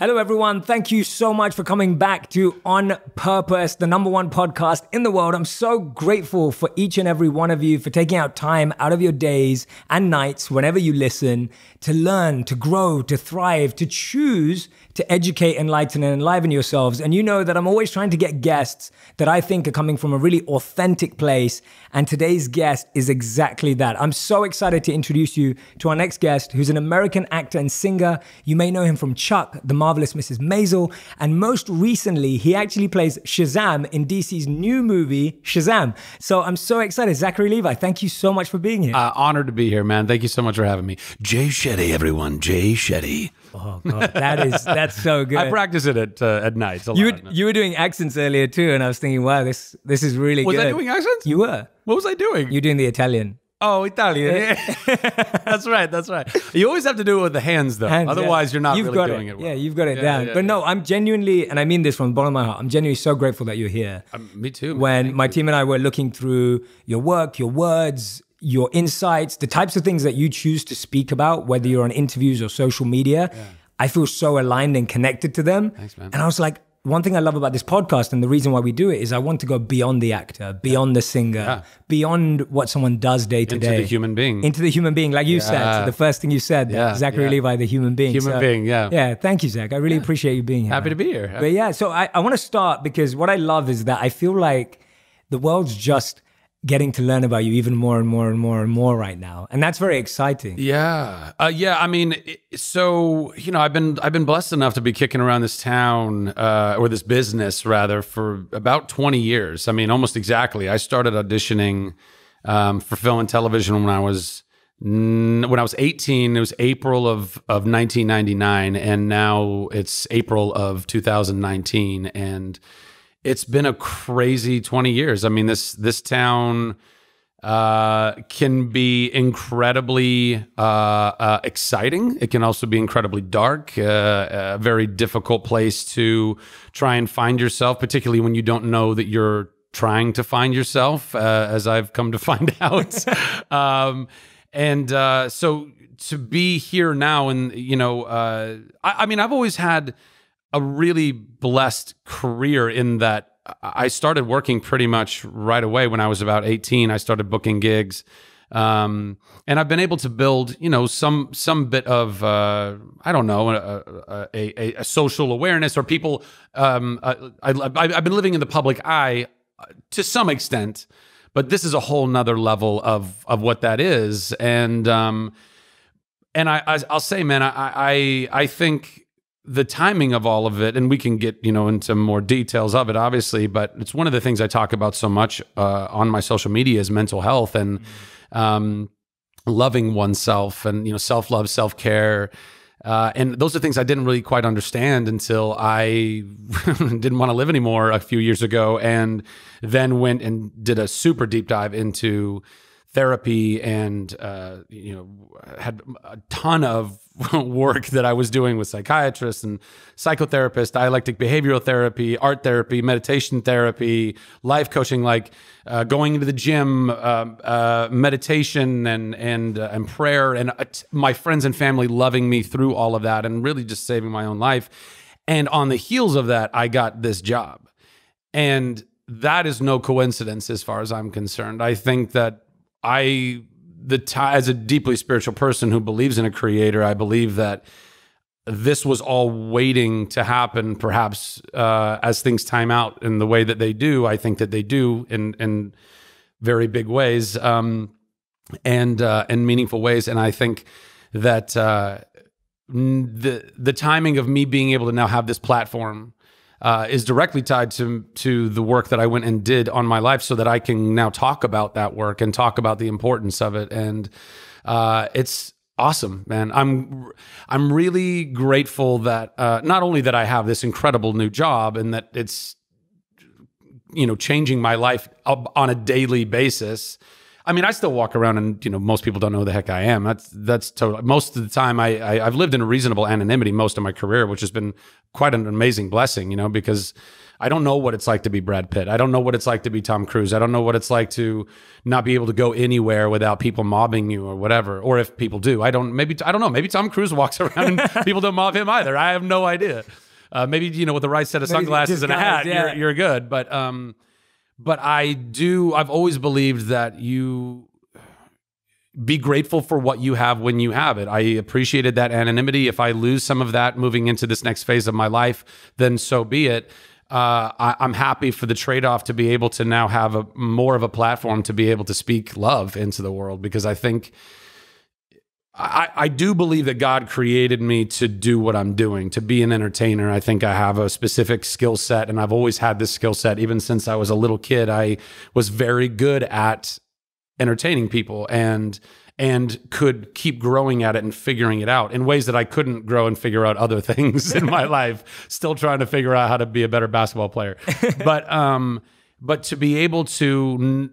Hello, everyone. Thank you so much for coming back to On Purpose, the number one podcast in the world. I'm so grateful for each and every one of you for taking out time out of your days and nights whenever you listen to learn, to grow, to thrive, to choose to educate, enlighten, and enliven yourselves. And you know that I'm always trying to get guests that I think are coming from a really authentic place. And today's guest is exactly that. I'm so excited to introduce you to our next guest, who's an American actor and singer. You may know him from Chuck, The Marvelous Mrs. Maisel. And most recently, he actually plays Shazam in DC's new movie, Shazam. So I'm so excited. Zachary Levi, thank you so much for being here. Uh, honored to be here, man. Thank you so much for having me. Jay Shetty, everyone. Jay Shetty. Oh god, that is that's so good. I practice it at uh, at night. you were, you were doing accents earlier too, and I was thinking, wow, this this is really was good. I doing accents? You were. What was I doing? You're doing the Italian. Oh, Italian. that's right. That's right. You always have to do it with the hands, though. Hands, Otherwise, yeah. you're not You've really doing it. it. well. Yeah, you've got it Yeah, down. yeah, but no, I'm genuinely, and I mean this from the bottom of my heart. I'm genuinely so grateful that you're here. Um, me too. man. when Thank my you. team and I were looking through your work, your words, your insights, the types of things that you choose to speak about, whether you're on interviews or social media, I feel so aligned and connected to them. Thanks, man. And I was like, one thing I love about this podcast and the reason why we do it is I want to go beyond the actor, beyond the singer, Yeah. beyond what someone does day to into day. the human being. Into the human being, like you said, the first thing you said, Yeah, Zachary yeah. Levi, the human being. Human being, yeah. Yeah, thank you, Zach. I really appreciate you being here. Happy man. to be here. But yeah, so I, I want to start because what I love is that I feel like the world's just getting to learn about you even more and more and more and more right now. And that's very exciting. Yeah, uh, yeah. I mean, so you know, I've been I've been blessed enough to be kicking around this town uh, or this business rather for about twenty years. I mean, almost exactly. I started auditioning um, for film and television when I was when I was eighteen. It was April of of nineteen ninety nine, and now it's April of two thousand nineteen, and it's been a crazy 20 years. I mean, this this town uh, can be incredibly uh, uh, exciting. It can also be incredibly dark, uh, a very difficult place to try and find yourself, particularly when you don't know that you're trying to find yourself, uh, as I've come to find out. um, and uh, so to be here now, and you know, uh, I, I mean, I've always had a really blessed career in that I started working pretty much right away when I was about 18. I started booking gigs. Um, and I've been able to build, you know, some some bit of uh, I don't know a, a, a, social awareness or people. Um, uh, I, I've been living in the public eye uh, to some extent, but this is a whole nother level of of what that is. And um, and I, I I'll say, man, I I I think the timing of all of it, and we can get you know into more details of it, obviously, but it's one of the things I talk about so much uh, on my social media is mental health and um, loving oneself, and you know self love, self care. Uh, and those are things I didn't really quite understand until I didn't want to live anymore a few years ago, and then went and did a super deep dive into therapy and uh, you know had a ton of work that I was doing with psychiatrists and psychotherapists, dialectic behavioral therapy, art therapy, meditation therapy, life coaching, like uh, going into the gym, um, uh, meditation and and uh, and prayer, and uh, my friends and family loving me through all of that, and really just saving my own life. And on the heels of that, I got this job, and that is no coincidence as far as I'm concerned. I think that I the ti as a deeply spiritual person who believes in a creator, I believe that this was all waiting to happen. Perhaps uh, as things time out in the way that they do, I think that they do in in very big ways um, and uh, in meaningful ways. And I think that uh, the the timing of me being able to now have this platform uh, is directly tied to to the work that I went and did on my life, so that I can now talk about that work and talk about the importance of it. And uh, it's awesome, man. I'm I'm really grateful that uh, not only that I have this incredible new job and that it's you know changing my life on a daily basis. I mean, I still walk around and you know most people don't know who the heck I am. That's that's totally. Most of the time, I, I I've lived in a reasonable anonymity most of my career, which has been quite an amazing blessing. You know, because I don't know what it's like to be Brad Pitt. I don't know what it's like to be Tom Cruise. I don't know what it's like to not be able to go anywhere without people mobbing you or whatever. Or if people do, I don't. Maybe I don't know. Maybe Tom Cruise walks around and people don't mob him either. I have no idea. Uh, maybe you know with the right set of Maybe sunglasses and a hat, yeah. you're you're good. But um, but I do. I've always believed that you be grateful for what you have when you have it. I appreciated that anonymity. If I lose some of that moving into this next phase of my life, then so be it. Uh, I, I'm happy for the trade off to be able to now have a more of a platform to be able to speak love into the world because I think I, I do believe that God created me to do what I'm doing, to be an entertainer. I think I have a specific skill set, and I've always had this skill set. Even since I was a little kid, I was very good at entertaining people and and could keep growing at it and figuring it out in ways that I couldn't grow and figure out other things in my life. Still trying to figure out how to be a better basketball player, but um, but to be able to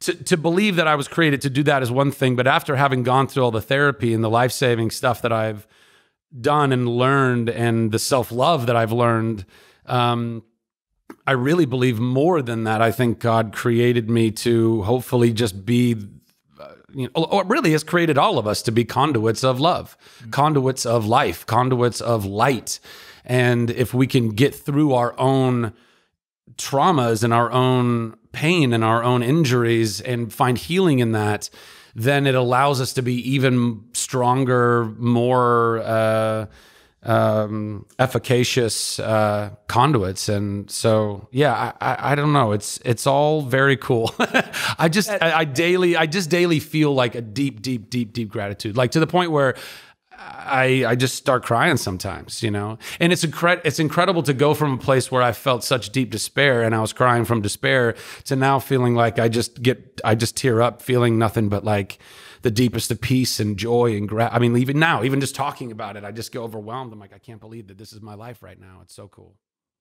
to, to believe that I was created to do that is one thing, but after having gone through all the therapy and the life saving stuff that I've done and learned and the self love that I've learned, um, I really believe more than that. I think God created me to hopefully just be, uh, you know, or really has created all of us to be conduits of love, conduits of life, conduits of light. And if we can get through our own traumas and our own pain and our own injuries and find healing in that, then it allows us to be even stronger, more uh, um, efficacious uh, conduits. And so, yeah, I, I, I don't know. It's it's all very cool. I just I, I daily I just daily feel like a deep, deep, deep, deep gratitude, like to the point where I I just start crying sometimes, you know. And it's incre- it's incredible to go from a place where I felt such deep despair and I was crying from despair to now feeling like I just get I just tear up feeling nothing but like the deepest of peace and joy and I mean even now even just talking about it I just get overwhelmed. I'm like I can't believe that this is my life right now. It's so cool.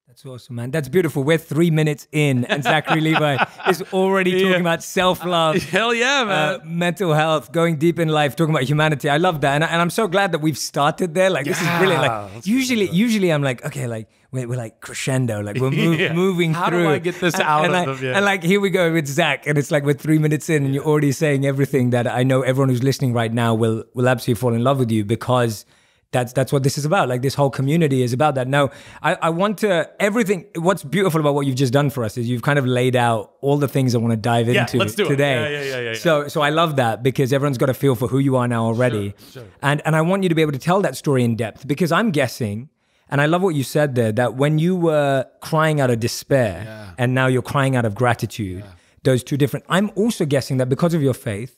That's awesome, man. That's beautiful. We're three minutes in, and Zachary Levi is already talking about self love. Hell yeah, Uh, mental health, going deep in life, talking about humanity. I love that, and, I, and I'm so glad that we've started there. Like this is brilliant. Like usually, usually I'm like, okay, like we're, we're like crescendo, like we're move, Yeah. moving How do through. I get this and, out and of like, them? Yeah. And like here we go with Zach, and it's like we're three minutes in, and you're already saying everything that I know everyone who's listening right now will will absolutely fall in love with you because that's that's what this is about. Like this whole community is about that. Now, I, I want to everything. What's beautiful about what you've just done for us is you've kind of laid out all the things I want to dive Yeah, into let's do it. today. Yeah, yeah, yeah, yeah, yeah. So so I love that because everyone's got a feel for who you are now already, and and I want you to be able to tell that story in depth because I'm guessing. And I love what you said there that when you were crying out of despair and now you're crying out of gratitude, those two different. I'm also guessing that because of your faith,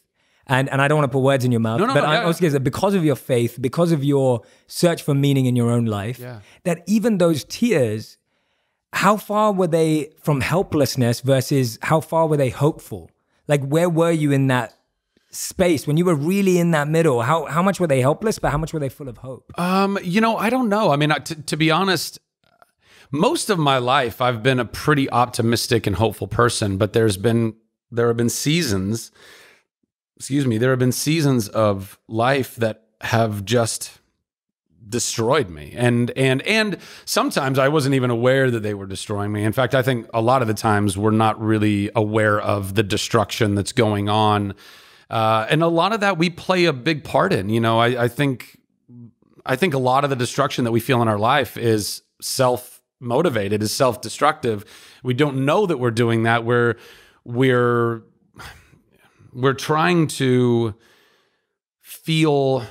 and, and I don't want to put words in your mouth, no, but no, I'm also that because of your faith, because of your search for meaning in your own life, Yeah. that even those tears, how far were they from helplessness versus how far were they hopeful? Like, where were you in that space when you were really in that middle? How, how much were they helpless, but how much were they full of hope? Um, you know, I don't know. I mean, to be honest, most of my life I've been a pretty optimistic and hopeful person, but there's been there have been seasons, excuse me, there have been seasons of life that have just destroyed me. And and and sometimes I wasn't even aware that they were destroying me. In fact, I think a lot of the times we're not really aware of the destruction that's going on. Uh, and a lot of that we play a big part in. You know, I, I think I think a lot of the destruction that we feel in our life is self motivated, is self destructive. We don't know that we're doing that. We're we're we're trying to feel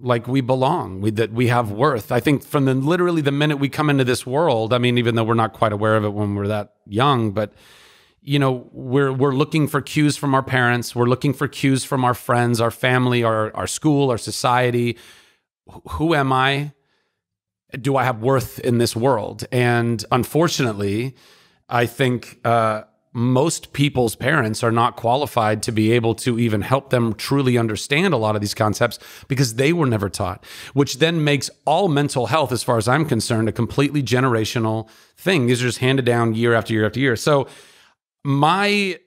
like we belong, we, that we have worth. I think from the literally the minute we come into this world, I mean, even though we're not quite aware of it when we're that young, but you know, we're we're looking for cues from our parents, we're looking for cues from our friends, our family, our our school, our society. Wh- Who am I? Do I have worth in this world? And unfortunately, I think uh, most people's parents are not qualified to be able to even help them truly understand a lot of these concepts because they were never taught, which then makes all mental health, as far as I'm concerned, a completely generational thing. These are just handed down year after year after year. So, my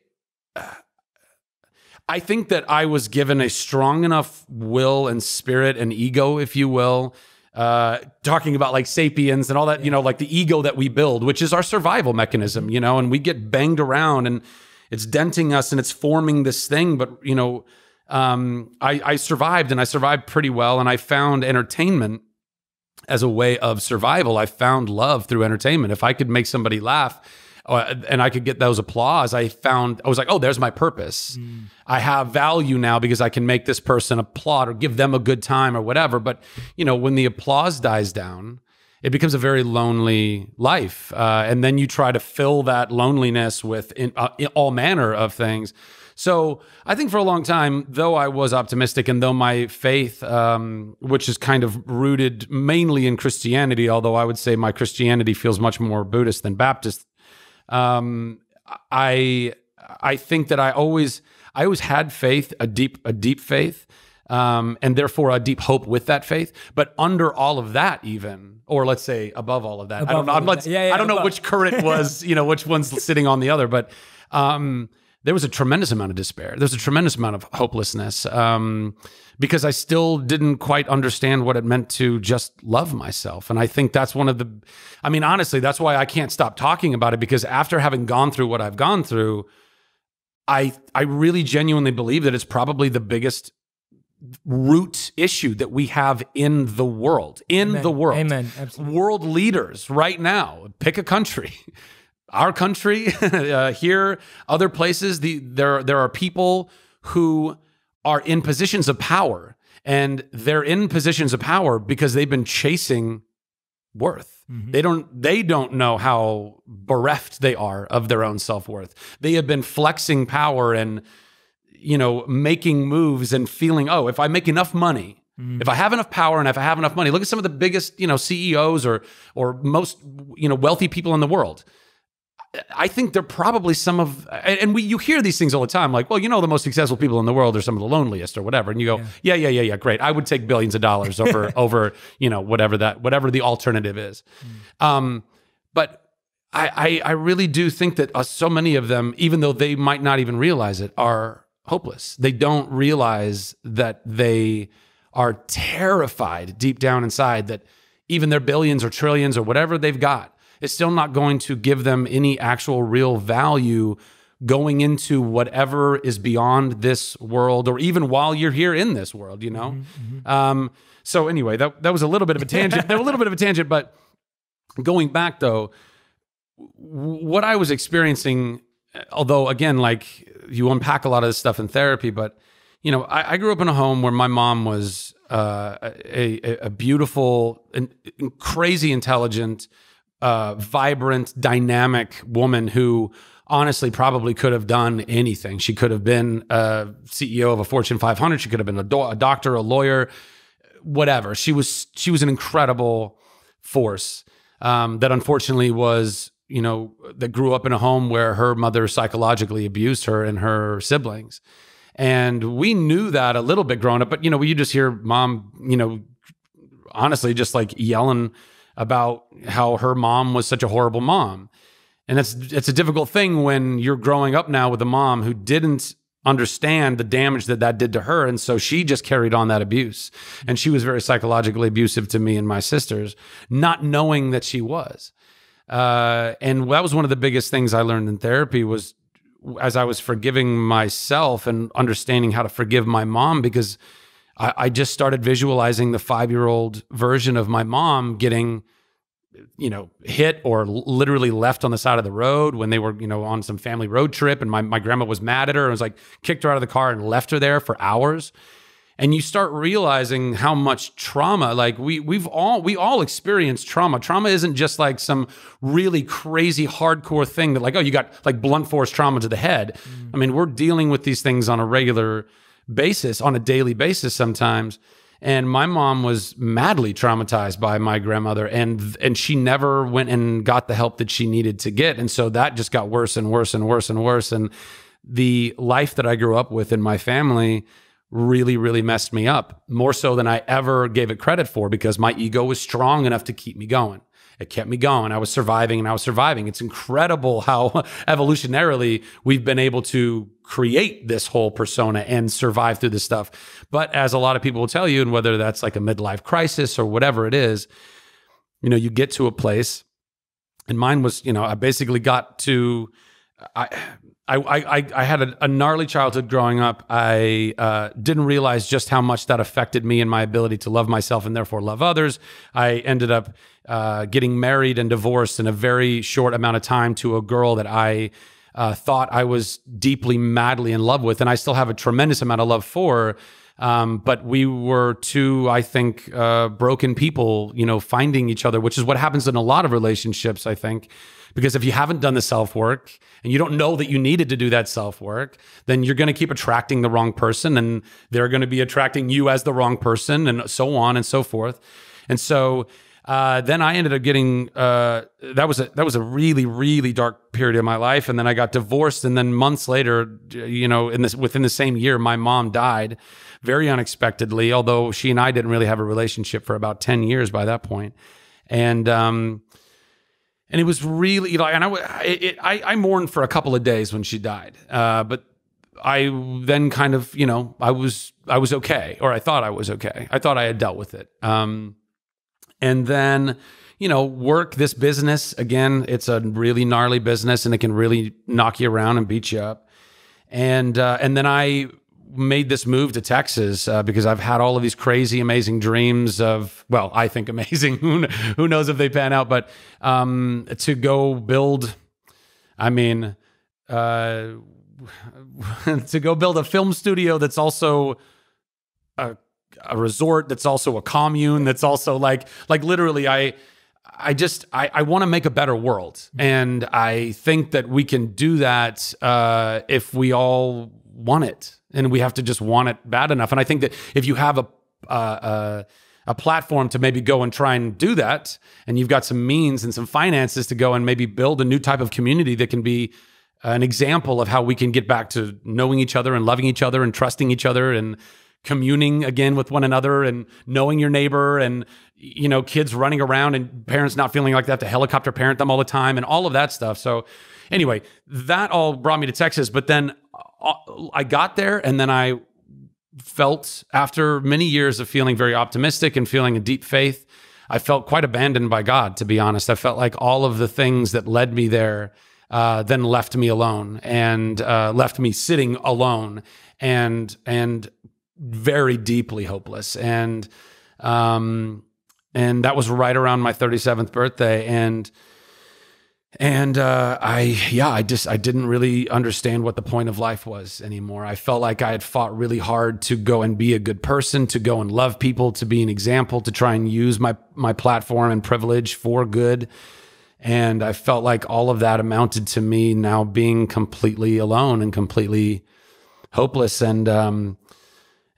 I think that I was given a strong enough will and spirit and ego, if you will, uh, talking about like sapiens and all that, you know, like the ego that we build, which is our survival mechanism, you know, and we get banged around and it's denting us and it's forming this thing. But, you know, um, I, I survived and I survived pretty well. And I found entertainment as a way of survival. I found love through entertainment. If I could make somebody laugh, and I could get those applause, I found I was like, oh, there's my purpose. Mm. I have value now because I can make this person applaud or give them a good time or whatever. But you know, when the applause dies down, it becomes a very lonely life, uh, and then you try to fill that loneliness with in, uh, in all manner of things. So I think for a long time, though I was optimistic, and though my faith, um, which is kind of rooted mainly in Christianity, although I would say my Christianity feels much more Buddhist than Baptist um, I I think that I always I always had faith, a deep a deep faith, um, and therefore a deep hope with that faith. But under all of that, even or let's say above all of that, above I don't know. Yeah, yeah, I don't above. know which current was you know which one's sitting on the other, but. Um, there was a tremendous amount of despair. There's a tremendous amount of hopelessness um, because I still didn't quite understand what it meant to just love myself. And I think that's one of the, I mean, honestly, that's why I can't stop talking about it because after having gone through what I've gone through, I I really genuinely believe that it's probably the biggest root issue that we have in the world. In Amen. the world. Amen. Absolutely. World leaders right now, pick a country. our country uh, here, other places, the, there there are people who are in positions of power, and they're in positions of power because they've been chasing worth. Mm-hmm. They don't they don't know how bereft they are of their own self-worth. They have been flexing power and you know making moves and feeling, "Oh, if I make enough money, mm-hmm. if I have enough power and if I have enough money, look at some of the biggest, you know, CEOs or or most, you know, wealthy people in the world I think they're probably some of, and we you hear these things all the time, like, well, you know, the most successful people in the world are some of the loneliest or whatever, and you go, yeah, yeah, yeah, yeah, yeah great. I would take billions of dollars over over you know whatever that whatever the alternative is, mm. um, but. I, I, I really do think that uh, so many of them, even though they might not even realize it, are hopeless. They don't realize that they are terrified deep down inside that even their billions or trillions or whatever they've got is still not going to give them any actual real value going into whatever is beyond this world or even while you're here in this world, you know? Mm-hmm, mm-hmm. Um, so anyway, that, that was a little bit of a tangent. a little bit of a tangent, but going back though, what I was experiencing, although again, like you unpack a lot of this stuff in therapy, but you know, I, I grew up in a home where my mom was uh, a, a, beautiful and crazy intelligent, uh, vibrant, dynamic woman who honestly probably could have done anything. She could have been a CEO of a Fortune 500. She could have been a, do- a doctor, a lawyer, whatever. She was she was an incredible force um, that unfortunately was you know that grew up in a home where her mother psychologically abused her and her siblings. And we knew that a little bit growing up, but you know, you just hear mom, you know, honestly, just like yelling about how her mom was such a horrible mom. And it's it's a difficult thing when you're growing up now with a mom who didn't understand the damage that that did to her. And so she just carried on that abuse. And she was very psychologically abusive to me and my sisters not knowing that she was. Uh, and that was one of the biggest things i learned in therapy was as i was forgiving myself and understanding how to forgive my mom because I, I just started visualizing the five year old version of my mom getting you know, hit or literally left on the side of the road when they were, you know, on some family road trip and my, my grandma was mad at her and was like kicked her out of the car and left her there for hours. And you start realizing how much trauma, like we we've all we all experienced trauma. Trauma isn't just like some really crazy hardcore thing that like, oh, you got like blunt force trauma to the head. Mm. I mean, we're dealing with these things on a regular basis, on a daily basis sometimes. And my mom was madly traumatized by my grandmother, and and she never went and got the help that she needed to get, and so that just got worse and worse and worse and worse. And the life that I grew up with in my family really, really messed me up more so than I ever gave it credit for because my ego was strong enough to keep me going. It kept me going. I was surviving and I was surviving. It's incredible how evolutionarily we've been able to create this whole persona and survive through this stuff. But as a lot of people will tell you, and whether that's like a midlife crisis or whatever it is, you know, you get to a place, and mine was, you know, I basically got to, I, I, I, I had a, a gnarly childhood growing up. I uh, didn't realize just how much that affected me and my ability to love myself and therefore love others. I ended up uh, getting married and divorced in a very short amount of time to a girl that I uh, thought I was deeply, madly in love with, and I still have a tremendous amount of love for. Um, but we were two, I think, uh, broken people, you know, finding each other, which is what happens in a lot of relationships, I think. Because if you haven't done the self work and you don't know that you needed to do that self work, then you're going to keep attracting the wrong person and they're going to be attracting you as the wrong person and so on and so forth. And so, uh, then I ended up getting uh, that was a that was a really really dark period of my life, and then I got divorced, and then months later, you know, in this within the same year, my mom died very unexpectedly. Although she and I didn't really have a relationship for about ten years by that point, and um, and it was really like, and I it, I, I mourned for a couple of days when she died, uh, but I then kind of you know I was I was okay, or I thought I was okay. I thought I had dealt with it. Um, and then you know work this business. Again it's a really gnarly business and it can really knock you around and beat you up. And uh, and then i made this move to texas uh, because i've had all of these crazy amazing dreams of well i think amazing. Who, knows if they pan out? But um, to go build i mean uh, to go build a film studio that's also a a resort that's also a commune that's also like like literally I I just I, I want to make a better world, and I think that we can do that uh, if we all want it, and we have to just want it bad enough. And I think that if you have a uh, a platform to maybe go and try and do that, and you've got some means and some finances to go and maybe build a new type of community that can be an example of how we can get back to knowing each other and loving each other and trusting each other and communing again with one another and knowing your neighbor and you know kids running around and parents not feeling like they have to helicopter parent them all the time and all of that stuff. So anyway that all brought me to texas but then uh, i got there and then i felt after many years of feeling very optimistic and feeling a deep faith i felt quite abandoned by god to be honest. I felt like all of the things that led me there uh, then left me alone and uh, left me sitting alone and and very deeply hopeless and um and that was right around my 37th birthday and and uh, I, yeah, I just I didn't really understand what the point of life was anymore. I felt like I had fought really hard to go and be a good person, to go and love people, to be an example, to try and use my my platform and privilege for good. And I felt like all of that amounted to me now being completely alone and completely hopeless. And um,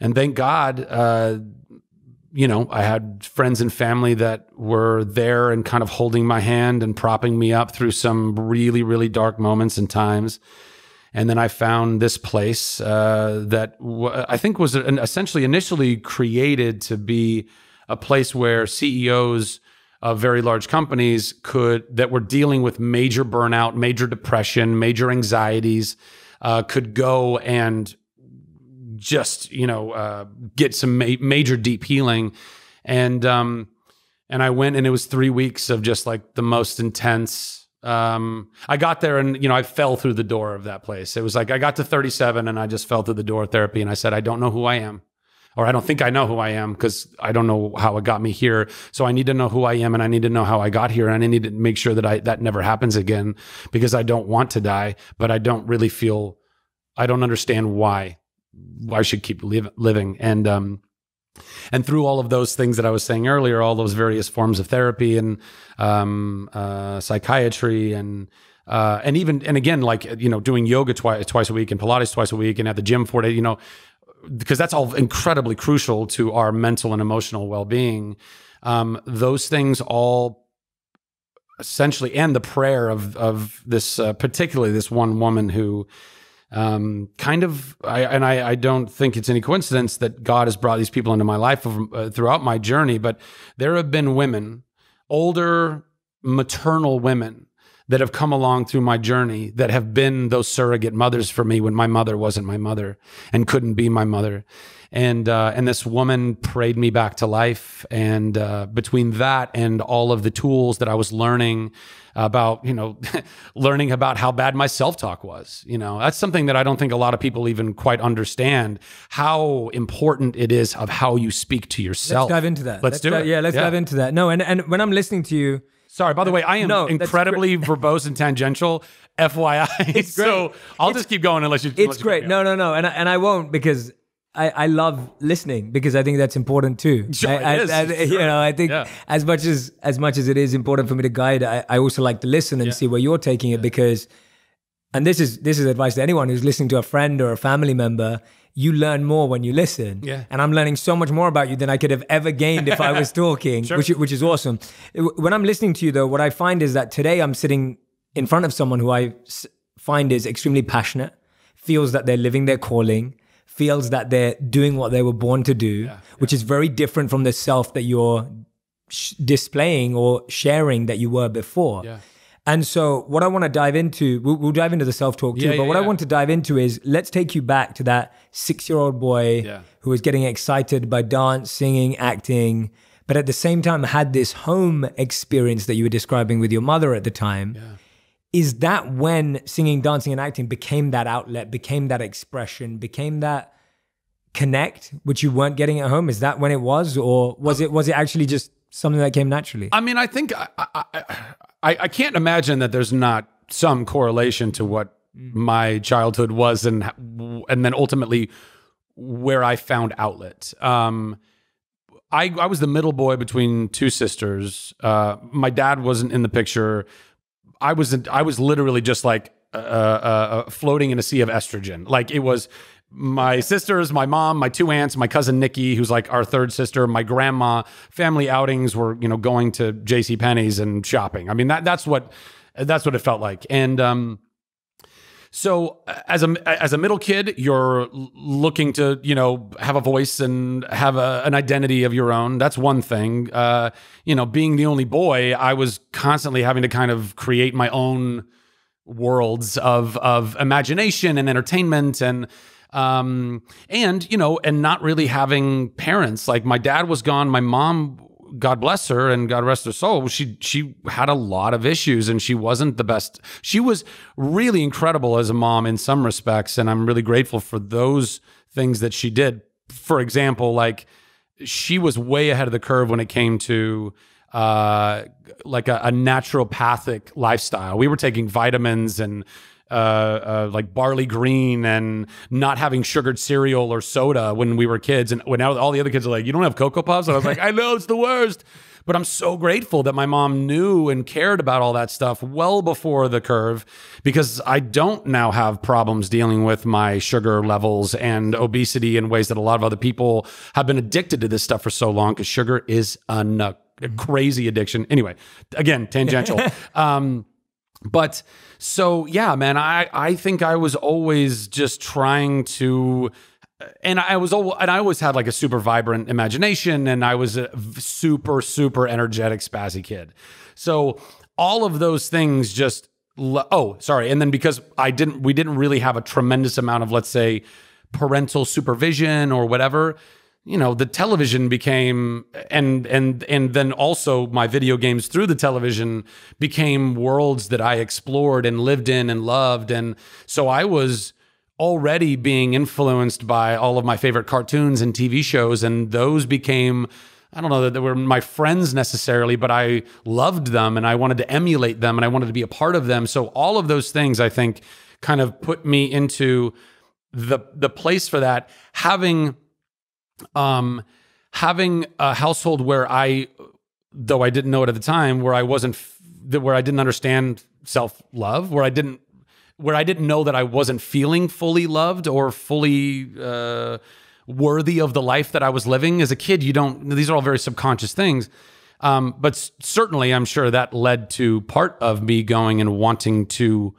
and thank God, uh, you know, I had friends and family that were there and kind of holding my hand and propping me up through some really, really dark moments and times. And then I found this place uh, that I think was an, essentially initially created to be a place where CEOs of very large companies could that were dealing with major burnout, major depression, major anxieties, uh, could go and just you know uh, get some ma- major deep healing. And um and i went and it was three weeks of just like the most intense um i got there and you know i fell through the door of that place. It was like i got to 37 and i just fell through the door of therapy and i said i don't know who i am or i don't think i know who i am because i don't know how it got me here. So i need to know who i am and i need to know how i got here and i need to make sure that i that never happens again because i don't want to die but i don't really feel i don't understand why I should keep live, living. And um, and through all of those things that I was saying earlier, all those various forms of therapy and um, uh, psychiatry and uh, and even and again, like you know, doing yoga twice twice a week and Pilates twice a week and at the gym four days, you know, because that's all incredibly crucial to our mental and emotional well being. Um, those things all essentially and the prayer of of this uh, particularly this one woman who um, kind of, I, and I, I, don't think it's any coincidence that God has brought these people into my life uh, throughout my journey. But there have been women, older maternal women, that have come along through my journey that have been those surrogate mothers for me when my mother wasn't my mother and couldn't be my mother. And uh, and this woman prayed me back to life. And uh, between that and all of the tools that I was learning about, you know, learning about how bad my self talk was, you know, that's something that I don't think a lot of people even quite understand how important it is of how you speak to yourself. Let's dive into that. Let's, do di- it. Yeah, let's dive into that. No, and and when I'm listening to you, Sorry, by the way, I am No, incredibly verbose and tangential. FYI. so I'll just keep going unless you. unless it's you cut great. No, no, no, and I, and I won't because I, I love listening because I think that's important too. Sure, I, it is, I- sure. You know, I think Yeah. as much as as much as it is important for me to guide, I, I also like to listen and Yeah. see where you're taking it because, and this is this is advice to anyone who's listening to a friend or a family member. You learn more when you listen. Yeah. And I'm learning so much more about you than I could have ever gained if I was talking, Sure. which which is awesome. When I'm listening to you though, what I find is that today I'm sitting in front of someone who I find is extremely passionate, feels that they're living their calling, feels that they're doing what they were born to do, which is very different from the self that you're sh- displaying or sharing that you were before. Yeah. And so, what I want to dive into, we'll, we'll dive into the self talk too, Yeah, but yeah, what I want to dive into is let's take you back to that six year old boy Yeah. who was getting excited by dance, singing, acting, but at the same time had this home experience that you were describing with your mother at the time. Is that when singing, dancing, and acting became that outlet, became that expression, became that connect, which you weren't getting at home? Is that when it was, or was uh, it was it actually just something that came naturally? I mean, I think I, I, I, I can't imagine that there's not some correlation to what my childhood was and and then ultimately where I found outlet. Um, I I was the middle boy between two sisters. Uh, my dad wasn't in the picture. I was I was literally just like uh, uh, uh, floating in a sea of estrogen. Like it was my sisters, my mom, my two aunts, my cousin Nikki, who's like our third sister, my grandma. Family outings were you know going to J.C. Penney's and shopping. I mean that that's what that's what it felt like. And um, so as a as a middle kid, you're looking to you know have a voice and have a, an identity of your own. That's one thing. Uh, you know, being the only boy, I was constantly having to kind of create my own worlds of of imagination and entertainment and um and you know and not really having parents. Like my dad was gone. My mom god bless her and god rest her soul she she had a lot of issues and she wasn't the best. She was really incredible as a mom in some respects and i'm really grateful for those things that she did. For example like she was way ahead of the curve when it came to uh, like a, a naturopathic lifestyle. We were taking vitamins and uh, uh, like barley green and not having sugared cereal or soda when we were kids. And when now all the other kids are like, "You don't have cocoa puffs," and I was like, "I know it's the worst." But I'm so grateful that my mom knew and cared about all that stuff well before the curve because I don't now have problems dealing with my sugar levels and obesity in ways that a lot of other people have been addicted to this stuff for so long because sugar is a, a crazy addiction. Anyway, again, tangential. um, but so yeah, man, I I think I was always just trying to and I was al- and I always had like a super vibrant imagination and I was a super super energetic spazzy kid. So all of those things just oh, sorry. And then because I didn't we didn't really have a tremendous amount of let's say parental supervision or whatever, you know, the television became and and and then also my video games through the television became worlds that I explored and lived in and loved and so I was already being influenced by all of my favorite cartoons and TV shows and those became I don't know that they were my friends necessarily, but I loved them and I wanted to emulate them and I wanted to be a part of them. So all of those things I think kind of put me into the the place for that having um having a household where I though I didn't know it at the time where I wasn't where I didn't understand self-love where I didn't where I didn't know that I wasn't feeling fully loved or fully uh, worthy of the life that I was living as a kid. You don't; these are all very subconscious things. Um, but certainly, I'm sure that led to part of me going and wanting to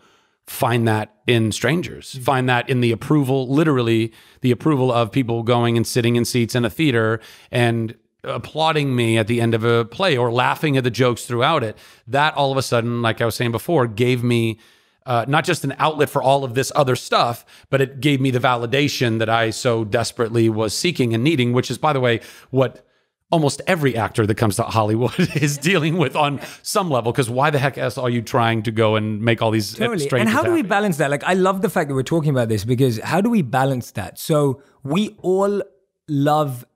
find that in strangers, find that in the approval, literally the approval of people going and sitting in seats in a theater and applauding me at the end of a play or laughing at the jokes throughout it. That all of a sudden, like I was saying before, gave me uh, not just an outlet for all of this other stuff, but it gave me the validation that I so desperately was seeking and needing, which is, by the way, what almost every actor that comes to Hollywood is dealing with on some level. Because why the heck else are you trying to go and make all these uh, totally. And how do we balance that? Like, I love the fact that we're talking about this because how do we balance that? So we all love,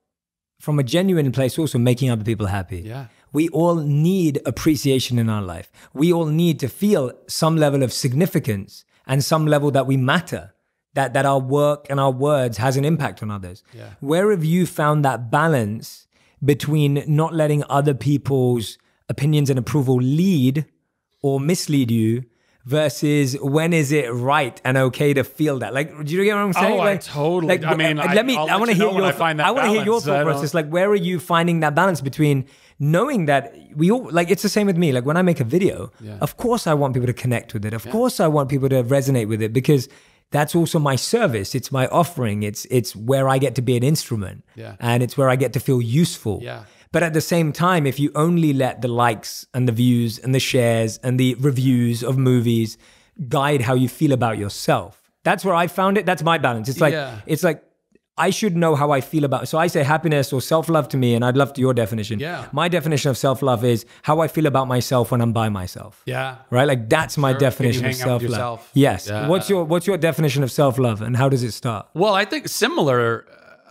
from a genuine place, also making other people happy. Yeah. We all need appreciation in our life. We all need to feel some level of significance and some level that we matter. That, that our work and our words has an impact on others. Yeah. Where have you found that balance between not letting other people's opinions and approval lead or mislead you versus when is it right and okay to feel that? Like, do you get what I'm saying? Oh, like, I totally. Like, I mean, let me. I, I want to hear your. I, find I want to hear your thought process. Like, where are you finding that balance between knowing that we all like? It's the same with me. Like when I make a video, yeah. of course I want people to connect with it. Of yeah. course I want people to resonate with it because that's also my service. It's my offering. It's it's where I get to be an instrument. Yeah. And it's where I get to feel useful. Yeah. But at the same time, if you only let the likes and the views and the shares and the reviews of movies guide how you feel about yourself, that's where I found it. That's my balance. It's like yeah. it's like I should know how I feel about. it. So I say happiness or self love to me, and I'd love to your definition. Yeah. My definition of self love is how I feel about myself when I'm by myself. Yeah. Right. Like that's my sure. definition of self love. Yes. Yeah. What's your What's your definition of self love, and how does it start? Well, I think similar.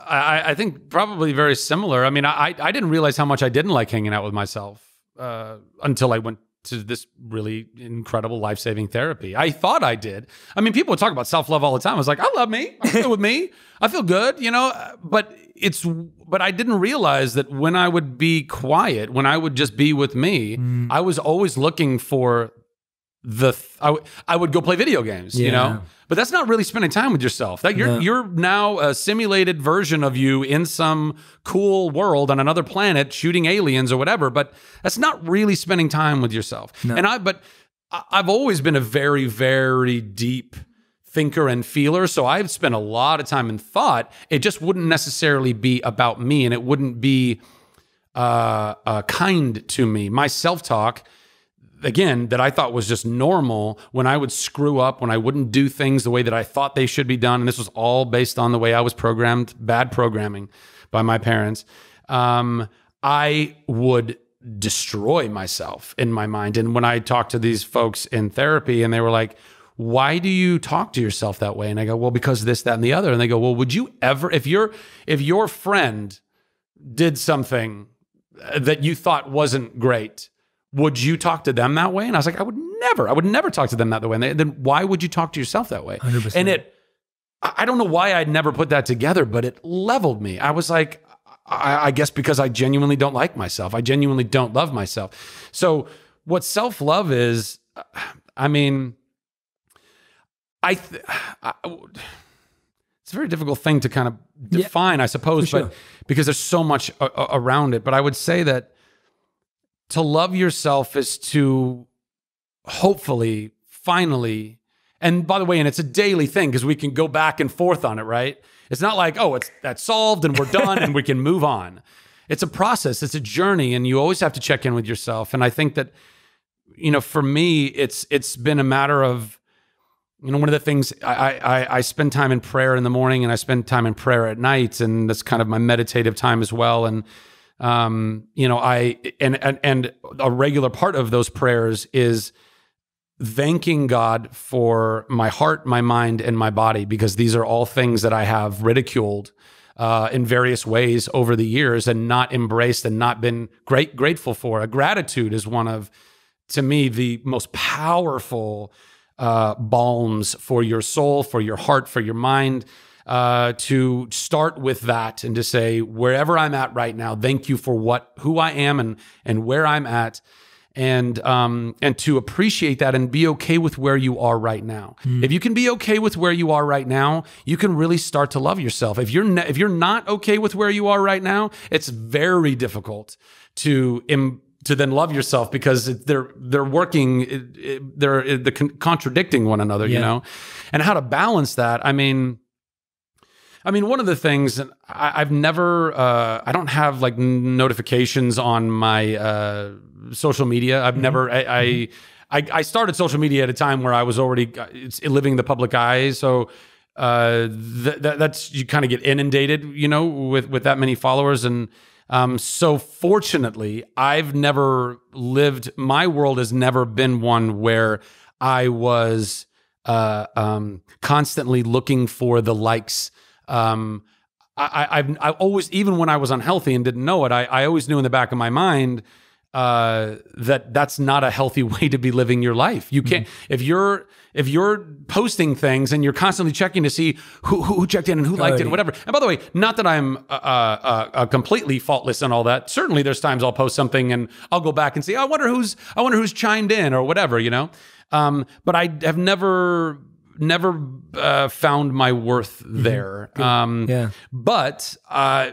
I, I think probably very similar. I mean, I I didn't realize how much I didn't like hanging out with myself uh, until I went to this really incredible life saving therapy. I thought I did. I mean, people would talk about self love all the time. I was like, I love me. I'm good with me. I feel good, you know. But it's but I didn't realize that when I would be quiet, when I would just be with me, mm. I was always looking for the th- I, w- I would go play video games, yeah. you know. But that's not really spending time with yourself. That you're no. you're now a simulated version of you in some cool world on another planet shooting aliens or whatever. But that's not really spending time with yourself. No. And I but I've always been a very very deep thinker and feeler. So I've spent a lot of time in thought. It just wouldn't necessarily be about me, and it wouldn't be uh, uh, kind to me. My self talk again that I thought was just normal when I would screw up, when I wouldn't do things the way that I thought they should be done. And this was all based on the way I was programmed, bad programming by my parents. Um, I would destroy myself in my mind. And when I talked to these folks in therapy and they were like, why do you talk to yourself that way? And I go, well, because this, that, and the other. And they go, well, would you ever, if your if your friend did something that you thought wasn't great, would you talk to them that way? And I was like, I would never. I would never talk to them that way. And they, then why would you talk to yourself that way? 100%. And it, I don't know why I'd never put that together, but it leveled me. I was like, I, I guess because I genuinely don't like myself. I genuinely don't love myself. So what self love is, I mean, I, th- I, it's a very difficult thing to kind of define, yeah, I suppose, sure. but because there's so much a- a- around it. But I would say that to love yourself is to hopefully, finally, and by the way, and it's a daily thing because we can go back and forth on it, right? It's not like, oh, it's that's solved and we're done and we can move on. It's a process, it's a journey, and you always have to check in with yourself. And I think that, you know, for me, it's it's been a matter of, you know, one of the things I I, I spend time in prayer in the morning and I spend time in prayer at night, and that's kind of my meditative time as well. And um, you know, I and, and and a regular part of those prayers is thanking God for my heart, my mind, and my body, because these are all things that I have ridiculed uh, in various ways over the years and not embraced and not been great grateful for. A gratitude is one of, to me, the most powerful uh, balms for your soul, for your heart, for your mind uh, to start with that and to say wherever I'm at right now, thank you for what who I am and and where I'm at, and um, and to appreciate that and be okay with where you are right now. Mm. If you can be okay with where you are right now, you can really start to love yourself. If you're ne- if you're not okay with where you are right now, it's very difficult to. Im- to then love yourself because they're they're working they're, they're contradicting one another yeah. you know and how to balance that i mean I mean, one of the things and I, I've never, uh, I don't have like notifications on my uh, social media. I've never, I, I, I, I started social media at a time where I was already it's living in the public eye. So uh, th- that, that's you kind of get inundated, you know, with with that many followers and. Um, so fortunately, I've never lived. My world has never been one where I was uh, um, constantly looking for the likes. Um, I, I've I always, even when I was unhealthy and didn't know it, I, I always knew in the back of my mind uh, that that's not a healthy way to be living your life. You can't Mm-hmm. if you're if you're posting things and you're constantly checking to see who who checked in and who liked it and whatever. And by the way, not that I'm uh, uh, uh, completely faultless and all that. Certainly, there's times I'll post something and I'll go back and see. I wonder who's I wonder who's chimed in or whatever, you know. Um, but I have never never uh, found my worth there. Um, Yeah. but uh,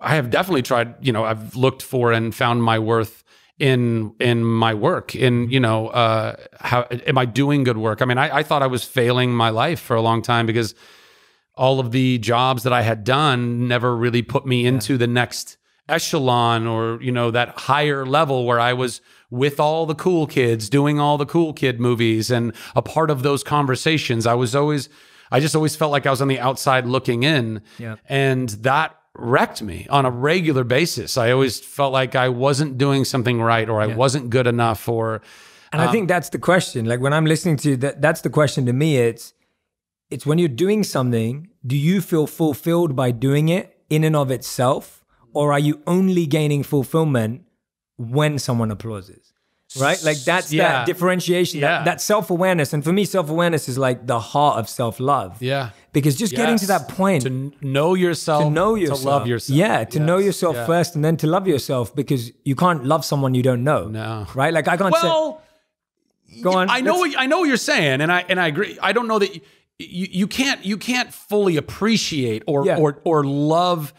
I have definitely tried. You know, I've looked for and found my worth in in my work. In you know, uh, how am I doing good work? I mean, I, I thought I was failing my life for a long time because all of the jobs that I had done never really put me into the next echelon or you know that higher level where I was with all the cool kids doing all the cool kid movies and a part of those conversations. I was always I just always felt like I was on the outside looking in. Yeah. And that wrecked me on a regular basis. I always felt like I wasn't doing something right or I wasn't good enough or And I think um, that's the question. Like when I'm listening to that, that's the question to me. It's it's when you're doing something, do you feel fulfilled by doing it in and of itself, or are you only gaining fulfillment when someone applauses? Right? Like that's Yeah. that differentiation, Yeah. that, that self-awareness. And for me, self-awareness is like the heart of self-love. yeah. Because just getting to that point to know yourself, to know yourself, to love yourself. Yeah, to know yourself Yeah. first and then to love yourself because you can't love someone you don't know. No. Right? Like I can't Well, say go on. I know what, I know what you're saying, and I and I agree. I don't know that you, you, can't you can't fully appreciate or or or love.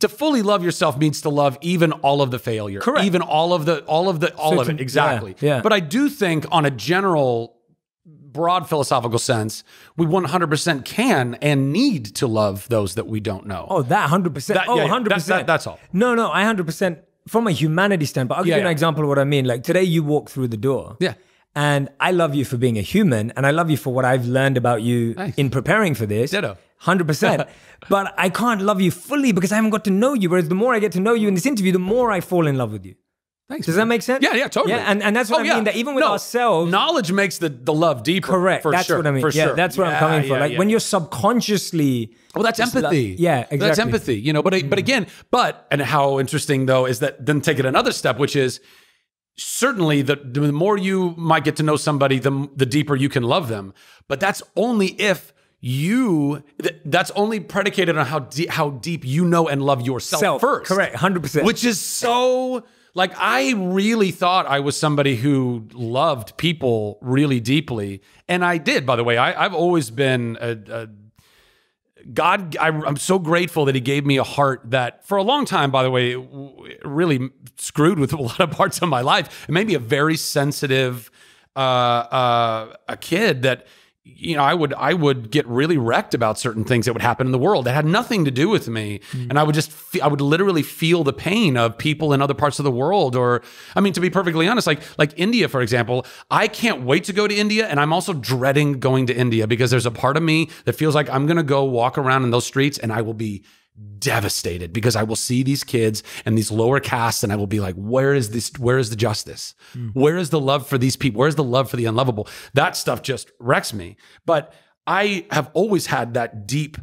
To fully love yourself means to love even all of the failure, Correct. even all of the all of the all So of it exactly. yeah, yeah. But I do think, on a general, broad philosophical sense, we 100% can and need to love those that we don't know. Oh, that hundred percent. That- Oh, yeah, yeah. hundred That's- percent. that- that's all. No, no, I hundred percent. From a humanity standpoint, I'll give Yeah, you an yeah. example of what I mean. Like today, you walk through the door. Yeah. And I love you for being a human, and I love you for what I've learned about you Nice. in preparing for this. Ditto. Hundred percent. But I can't love you fully because I haven't got to know you. Whereas the more I get to know you in this interview, the more I fall in love with you. Thanks. Does that make sense? Yeah, yeah, totally. Yeah, and, and that's what Oh, I yeah. mean. That even with No, ourselves, knowledge makes the, the love deeper. correct. For that's sure, what I mean. For yeah, sure. that's what Yeah, I'm coming yeah, Like yeah. when you're subconsciously. Well, that's love- empathy. yeah, exactly. That's empathy. You know, but but mm. again, but and how interesting though is that then take it another step, which is certainly the the more you might get to know somebody, the the deeper you can love them. But that's only if you th- that's only predicated on how de- how deep you know and love yourself Self, first. correct, 100%. Which is so like I really thought I was somebody who loved people really deeply, and I did. By the way, I, I've always been a, a God, I, I'm so grateful that He gave me a heart that, for a long time, by the way, really screwed with a lot of parts of my life. It made me a very sensitive, uh, uh, a kid that, you know, I would I would get really wrecked about certain things that would happen in the world that had nothing to do with me, mm-hmm. and I would just fe- I would literally feel the pain of people in other parts of the world. Or, I mean, to be perfectly honest, like like India, for example, I can't wait to go to India, and I'm also dreading going to India because there's a part of me that feels like I'm gonna go walk around in those streets and I will be devastated because I will see these kids and these lower castes and I will be like, where is this? Where is the justice? Hmm. Where is the love for these people? Where's the love for the unlovable? That stuff just wrecks me. But I have always had that deep,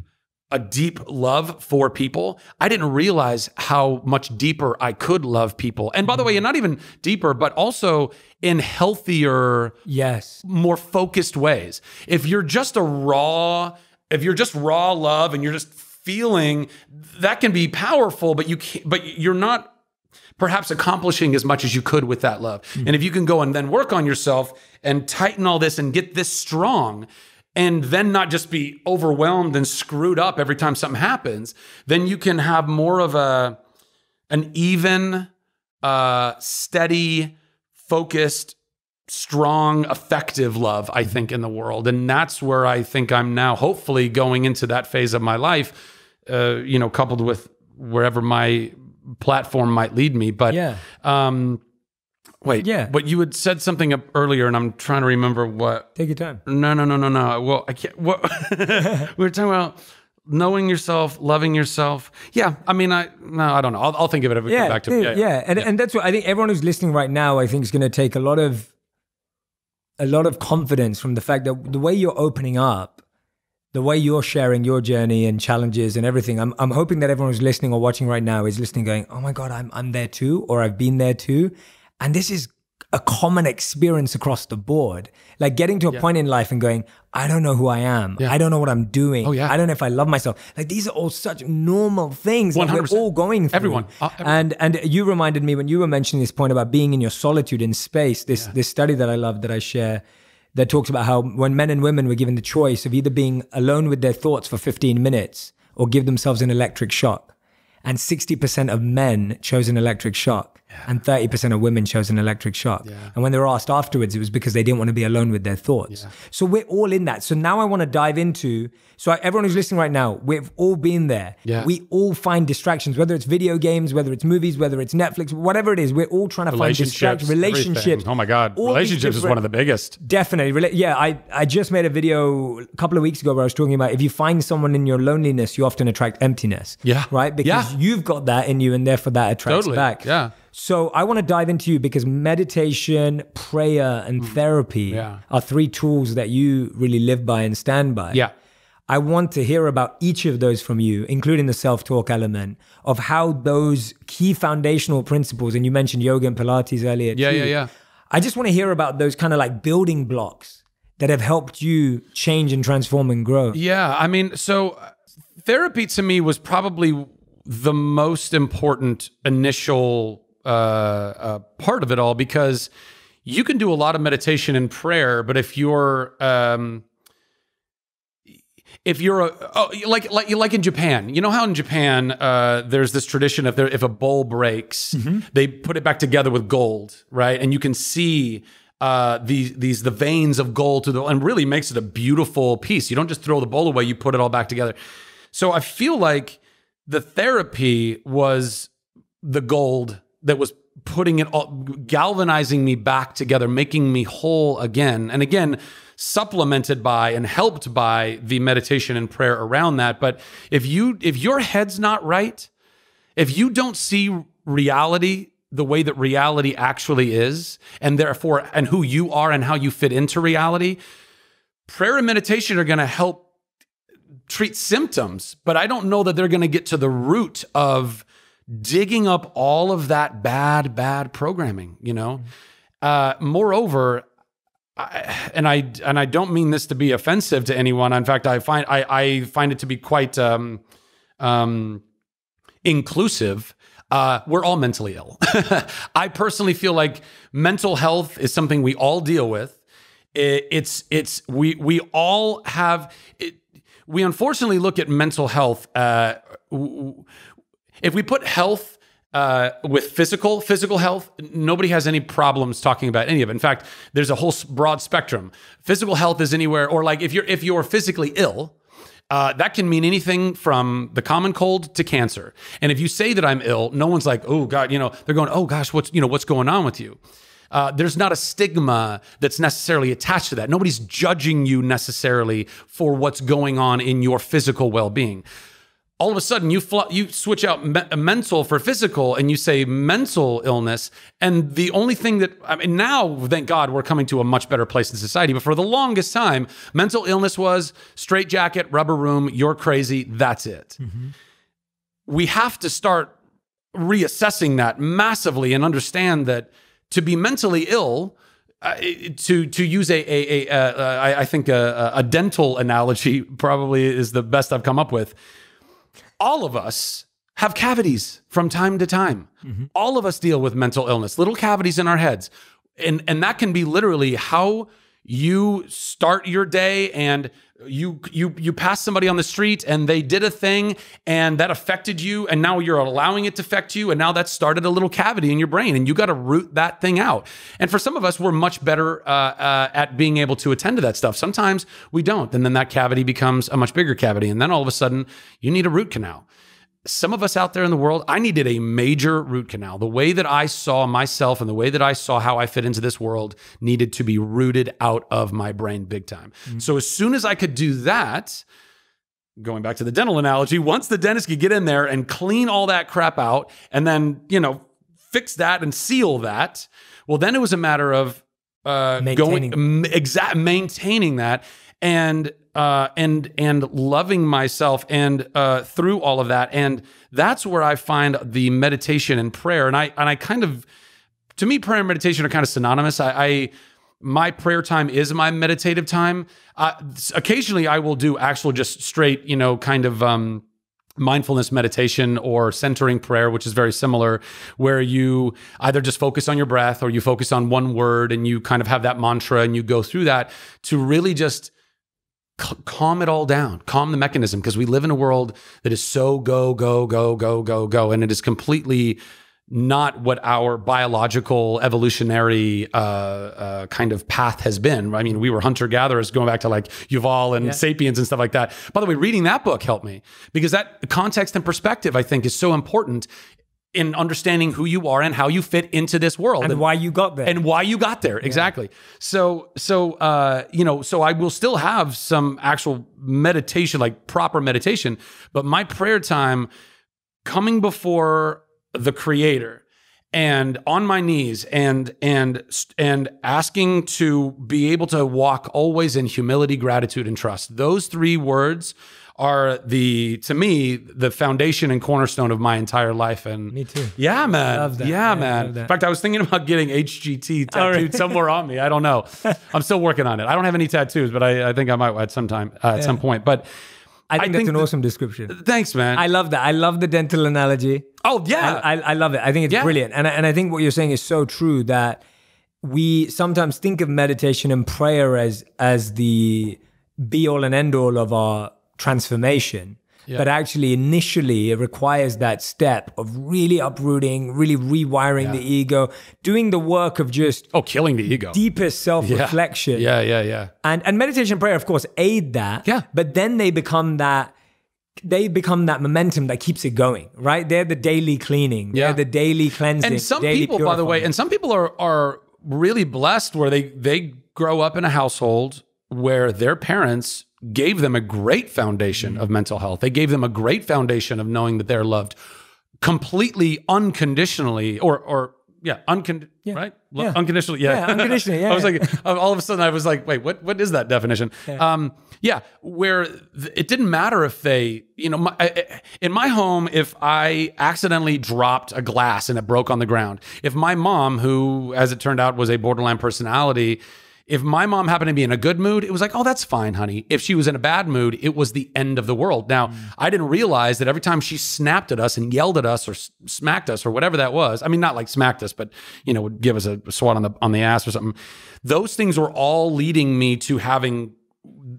a deep love for people. I didn't realize how much deeper I could love people. And by the way, and not even deeper, but also in healthier, Yes. more focused ways. If you're just a raw, if you're just raw love and you're just feeling, that can be powerful, but you can't, but you're not perhaps accomplishing as much as you could with that love. And if you can go and then work on yourself and tighten all this and get this strong, and then not just be overwhelmed and screwed up every time something happens, then you can have more of a an even, uh, steady, focused, strong, effective love, I think, in the world. And that's where I think I'm now, hopefully, going into that phase of my life. Uh, you know, coupled with wherever my platform might lead me. But Yeah. um, wait, Yeah. But you had said something up earlier, and I'm trying to remember what. Take your time. No, no, no, no, no. Well, I can't. What we were talking about. Knowing yourself, loving yourself. Yeah, I mean, I no, I don't know. I'll, I'll think of it if we yeah, come back to dude, it. yeah, And, and that's what I think everyone who's listening right now, I think is going to take a lot of a lot of confidence from the fact that the way you're opening up, the way you're sharing your journey and challenges and everything. I'm I'm hoping that everyone who's listening or watching right now is listening, going, "Oh my god, I'm I'm there too," or "I've been there too," and this is a common experience across the board. Like getting to a point in life and going, I don't know who I am. I don't know what I'm doing. Oh, yeah. I don't know if I love myself. Like these are all such normal things that we're all going through. Everyone. Uh, everyone. And and you reminded me when you were mentioning this point about being in your solitude in space. This this study that I love that I share that talks about how when men and women were given the choice of either being alone with their thoughts for 15 minutes or give themselves an electric shock, and 60% of men chose an electric shock. And 30% of women chose an electric shock. And when they were asked afterwards, it was because they didn't want to be alone with their thoughts. So we're all in that. So now I want to dive into. So everyone who's listening right now, we've all been there. Yeah. We all find distractions, whether it's video games, whether it's movies, whether it's Netflix, whatever it is. We're all trying to find relationships, distractions, relationships. everything. Oh my God, all relationships is one of the biggest. Definitely. Yeah, I, I just made a video a couple of weeks ago where I was talking about if you find someone in your loneliness, you often attract emptiness. Yeah. Right? Because Yeah. you've got that in you and therefore that attracts Totally. back. Yeah. So I want to dive into you because meditation, prayer, and therapy Mm. Yeah. are three tools that you really live by and stand by. Yeah. I want to hear about each of those from you, including the self talk element of how those key foundational principles, and you mentioned yoga and Pilates earlier. Yeah, too. yeah, yeah. I just want to hear about those kind of like building blocks that have helped you change and transform and grow. Yeah, I mean, so uh, therapy to me was probably the most important initial uh, uh, part of it all because you can do a lot of meditation and prayer, but if you're um, if you're a oh, like like like in Japan, you know how in Japan uh, there's this tradition if there if a bowl breaks, they put it back together with gold, right? And you can see uh, these these the veins of gold to the and really makes it a beautiful piece. You don't just throw the bowl away; you put it all back together. So I feel like the therapy was the gold that was putting it all galvanizing me back together making me whole again. And again supplemented by and helped by the meditation and prayer around that. But if you if your head's not right if you don't see reality the way that reality actually is and therefore and who you are and how you fit into reality prayer and meditation are going to help treat symptoms, but I don't know that they're going to get to the root of digging up all of that bad, bad programming. You know, uh, moreover, I, and I and I don't mean this to be offensive to anyone. In fact, I find I, I find it to be quite um, um, inclusive. Uh, we're all mentally ill. I personally feel like mental health is something we all deal with. It, it's it's we we all have. It, we unfortunately look at mental health. Uh, if we put health uh, with physical physical health, nobody has any problems talking about any of it. In fact, there's a whole broad spectrum. Physical health is anywhere, or like if you're if you're physically ill, uh, that can mean anything from the common cold to cancer. And if you say that I'm ill, no one's like, oh God, you know, they're going, oh gosh, what's you know what's going on with you. Uh, there's not a stigma that's necessarily attached to that. Nobody's judging you necessarily for what's going on in your physical well-being. All of a sudden, you fl- you switch out me- mental for physical, and you say mental illness. And the only thing that I mean now, thank God, we're coming to a much better place in society. But for the longest time, mental illness was straight jacket, rubber room. You're crazy. That's it. We have to start reassessing that massively and understand that to be mentally ill, uh, to to use a a, a, uh, I, I think a, a dental analogy probably is the best I've come up with. All of us have cavities from time to time. Mm-hmm. All of us deal with mental illness, little cavities in our heads, and and that can be literally how you start your day and you you you pass somebody on the street and they did a thing and that affected you and now you're allowing it to affect you and now that started a little cavity in your brain and you got to root that thing out. And for some of us we're much better uh, uh, at being able to attend to that stuff. Sometimes we don't and then that cavity becomes a much bigger cavity and then all of a sudden you need a root canal some of us out there in the world, I needed a major root canal. The way that I saw myself and the way that I saw how I fit into this world needed to be rooted out of my brain big time. Mm-hmm. So as soon as I could do that, going back to the dental analogy, once the dentist could get in there and clean all that crap out and then, you know, fix that and seal that, well, then it was a matter of uh, maintaining. going exact maintaining that and uh, and and loving myself and uh, through all of that. And that's where I find the meditation and prayer. And I and I kind of to me prayer and meditation are kind of synonymous. I, I my prayer time is my meditative time. Uh, occasionally I will do actual just straight you know kind of um, mindfulness meditation or centering prayer, which is very similar, where you either just focus on your breath or you focus on one word and you kind of have that mantra and you go through that to really just calm it all down, calm the mechanism, because we live in a world that is so go, go, go, go, go, go, and it is completely not what our biological evolutionary uh, uh, kind of path has been. I mean, we were hunter gatherers going back to like Yuval and yeah. Sapiens and stuff like that. By the way, reading that book helped me because that context and perspective I think is so important in understanding who you are and how you fit into this world and, and, why you got there. and why you got there. Yeah. exactly. So so uh you know so i will still have some actual meditation like proper meditation but my prayer time coming before the creator and on my knees and and and asking to be able to walk always in humility gratitude and trust. Those three words are the to me the foundation and cornerstone of my entire life. And me too. Yeah, man. Yeah, yeah, man. In fact, I was thinking about getting HGT tattooed right. somewhere on me. I don't know. I'm still working on it. I don't have any tattoos, but I, I think I might at some time uh, at yeah. some point. But I think I that's think an awesome description. Thanks, man. I love that. I love the dental analogy. Oh yeah, I, I, I love it. I think it's yeah. brilliant, and I, and I think what you're saying is so true that we sometimes think of meditation and prayer as as the be all and end all of our transformation. Yeah. But actually, initially, it requires that step of really uprooting, really rewiring yeah. the ego, doing the work of just oh, killing the ego, deepest self reflection. Yeah. yeah, yeah, yeah. And and meditation and prayer, of course, aid that. Yeah. But then they become that they become that momentum that keeps it going, right? They're the daily cleaning. Yeah. They're the daily cleansing. And some people, purifying. by the way, and some people are are really blessed where they they grow up in a household where their parents gave them a great foundation of mental health. They gave them a great foundation of knowing that they're loved completely unconditionally or or yeah, uncon- yeah. right? Yeah. Unconditionally, yeah. yeah unconditionally, yeah. I was like, all of a sudden, I was like, wait, what? What is that definition? Yeah, um, yeah where th- it didn't matter if they, you know, my, I, in my home, if I accidentally dropped a glass and it broke on the ground, if my mom, who, as it turned out, was a borderline personality, if my mom happened to be in a good mood, it was like, oh, that's fine, honey. If she was in a bad mood, it was the end of the world. Now, mm. I didn't realize that every time she snapped at us and yelled at us or smacked us or whatever that was, I mean, not like smacked us, but you know, would give us a swat on the on the ass or something. Those things were all leading me to having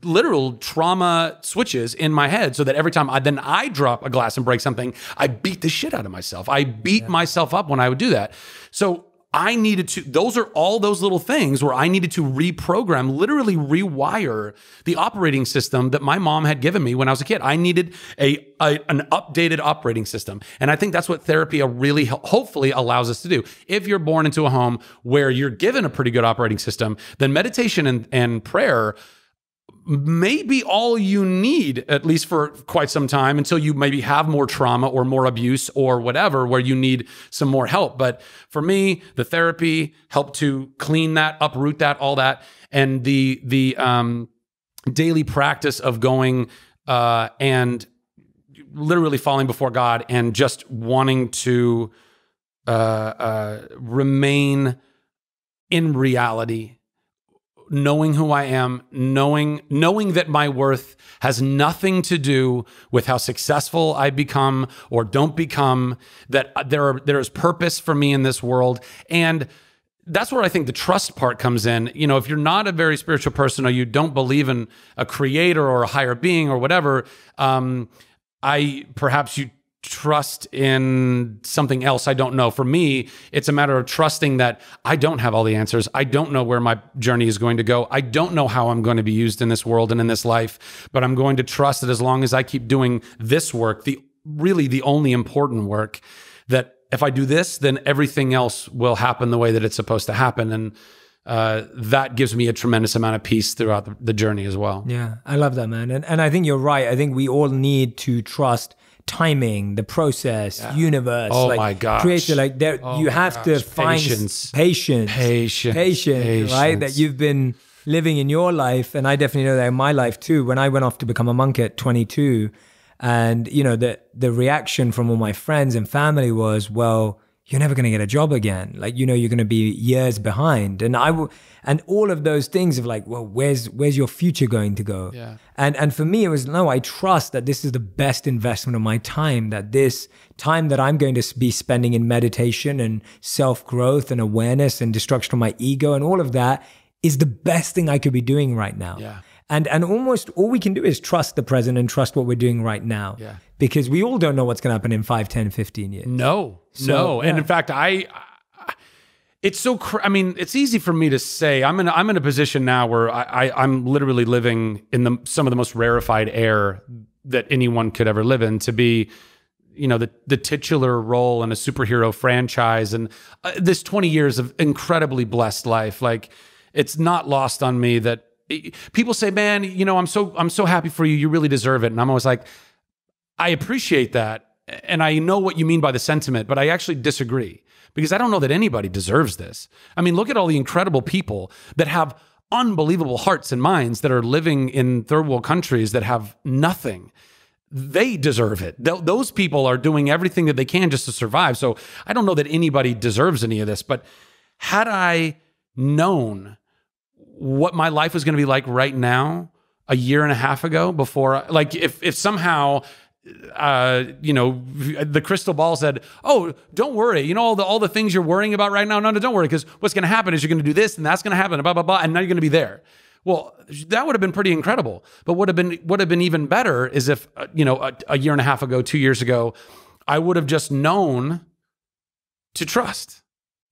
literal trauma switches in my head so that every time I then I drop a glass and break something, I beat the shit out of myself. I beat yeah. myself up when I would do that. So I needed to, those are all those little things where I needed to reprogram, literally rewire the operating system that my mom had given me when I was a kid. I needed a, a an updated operating system. And I think that's what therapy really hopefully allows us to do. If you're born into a home where you're given a pretty good operating system, then meditation and, and prayer maybe all you need, at least for quite some time, until you maybe have more trauma or more abuse or whatever, where you need some more help. But for me, the therapy helped to clean that, uproot that, all that, and the the um, daily practice of going uh, and literally falling before God and just wanting to uh, uh, remain in reality knowing who I am, knowing knowing that my worth has nothing to do with how successful I become or don't become, that there are there is purpose for me in this world and that's where I think the trust part comes in. You know, if you're not a very spiritual person or you don't believe in a creator or a higher being or whatever, um, I perhaps you trust in something else. I don't know. For me, it's a matter of trusting that I don't have all the answers. I don't know where my journey is going to go. I don't know how I'm going to be used in this world and in this life, but I'm going to trust that as long as I keep doing this work, the really the only important work, that if I do this, then everything else will happen the way that it's supposed to happen. And uh, that gives me a tremendous amount of peace throughout the, the journey as well. Yeah, I love that, man. And, and I think you're right. I think we all need to trust timing, the process, yeah. universe. Oh like, my god! Creator, like there, oh you have to find patience, patience, patience, patience, right? That you've been living in your life, and I definitely know that in my life too. When I went off to become a monk at 22, and you know the the reaction from all my friends and family was, well you're never going to get a job again. Like, you know, you're going to be years behind. And I will, and all of those things of like, well, where's, where's your future going to go? Yeah. And, and for me, it was, no, I trust that this is the best investment of my time, that this time that I'm going to be spending in meditation and self growth and awareness and destruction of my ego and all of that is the best thing I could be doing right now. Yeah. And, and almost all we can do is trust the present and trust what we're doing right now. Yeah because we all don't know what's going to happen in 5, 10, 15 years. No, so, no. Yeah. And in fact, I, it's so, cr- I mean, it's easy for me to say I'm in, a, I'm in a position now where I, I, am literally living in the, some of the most rarefied air that anyone could ever live in to be, you know, the, the titular role in a superhero franchise and uh, this 20 years of incredibly blessed life. Like it's not lost on me that people say, man, you know, I'm so, I'm so happy for you. You really deserve it. And I'm always like, I appreciate that. And I know what you mean by the sentiment, but I actually disagree because I don't know that anybody deserves this. I mean, look at all the incredible people that have unbelievable hearts and minds that are living in third world countries that have nothing. They deserve it. Th- those people are doing everything that they can just to survive. So I don't know that anybody deserves any of this. But had I known what my life was going to be like right now, a year and a half ago, before, like, if if somehow uh, you know, the crystal ball said, "Oh, don't worry. You know all the all the things you're worrying about right now. No, no, don't worry, because what's going to happen is you're going to do this and that's going to happen, blah blah blah, and now you're going to be there." Well, that would have been pretty incredible. But would have been would have been even better is if uh, you know a, a year and a half ago, two years ago, I would have just known to trust,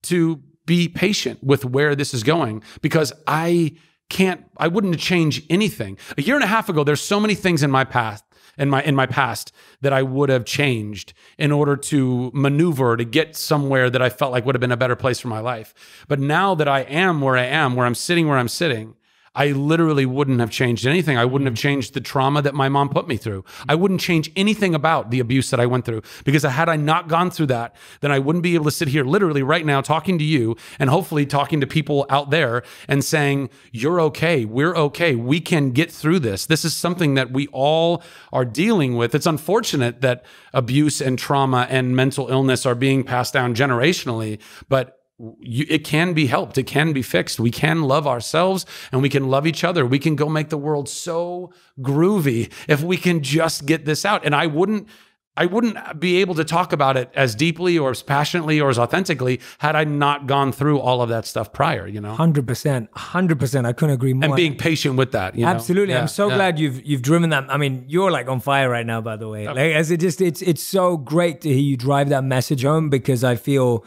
to be patient with where this is going, because I can't. I wouldn't change anything. A year and a half ago, there's so many things in my past in my in my past that I would have changed in order to maneuver to get somewhere that I felt like would have been a better place for my life. But now that I am where I am, where I'm sitting where I'm sitting, I literally wouldn't have changed anything. I wouldn't have hmm. changed the trauma that my mom put me through. I wouldn't change anything about the abuse that I went through because had I not gone through that, then I wouldn't be able to sit here literally right now talking to you and hopefully talking to people out there and saying, You're okay. We're okay. We can get through this. This is something that we all are dealing with. It's unfortunate that abuse and trauma and mental illness are being passed down generationally, but you, it can be helped. It can be fixed. We can love ourselves and we can love each other. We can go make the world so groovy if we can just get this out. And I wouldn't, I wouldn't be able to talk about it as deeply or as passionately or as authentically had I not gone through all of that stuff prior, you know? 100%. 100%. I couldn't agree more. And being patient with that, you know? Absolutely. Yeah, I'm so yeah. glad you've you've driven that. I mean, you're like on fire right now, by the way. Like as it just it's it's so great to hear you drive that message home because I feel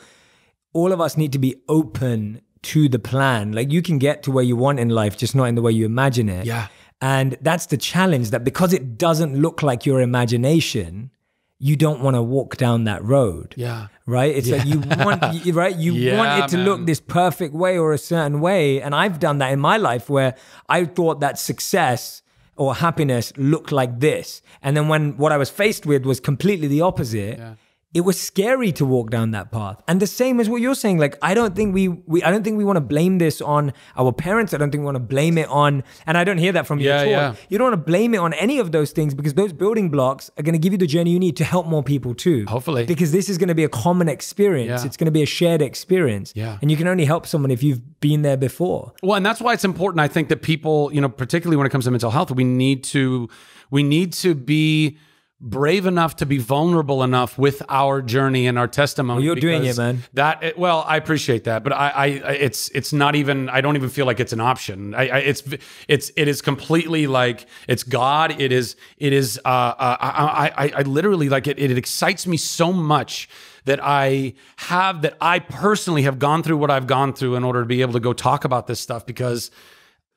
all of us need to be open to the plan. Like you can get to where you want in life, just not in the way you imagine it. Yeah. And that's the challenge that because it doesn't look like your imagination, you don't want to walk down that road. Yeah. Right? It's yeah. like you want you, right? You yeah, want it to man. look this perfect way or a certain way. And I've done that in my life where I thought that success or happiness looked like this. And then when what I was faced with was completely the opposite. Yeah it was scary to walk down that path. And the same as what you're saying, like I don't think we, we I don't think we want to blame this on our parents. I don't think we want to blame it on, and I don't hear that from you yeah, at all. Yeah. You don't want to blame it on any of those things because those building blocks are going to give you the journey you need to help more people too. Hopefully, because this is going to be a common experience. Yeah. It's going to be a shared experience. Yeah, and you can only help someone if you've been there before. Well, and that's why it's important. I think that people, you know, particularly when it comes to mental health, we need to we need to be brave enough to be vulnerable enough with our journey and our testimony. Well, you're doing it, man. That well, I appreciate that, but I, I, I, it's, it's not even. I don't even feel like it's an option. I, I it's, it's, it is completely like it's God. It is, it is. Uh, uh, I, I, I literally like it. It excites me so much that I have that I personally have gone through what I've gone through in order to be able to go talk about this stuff because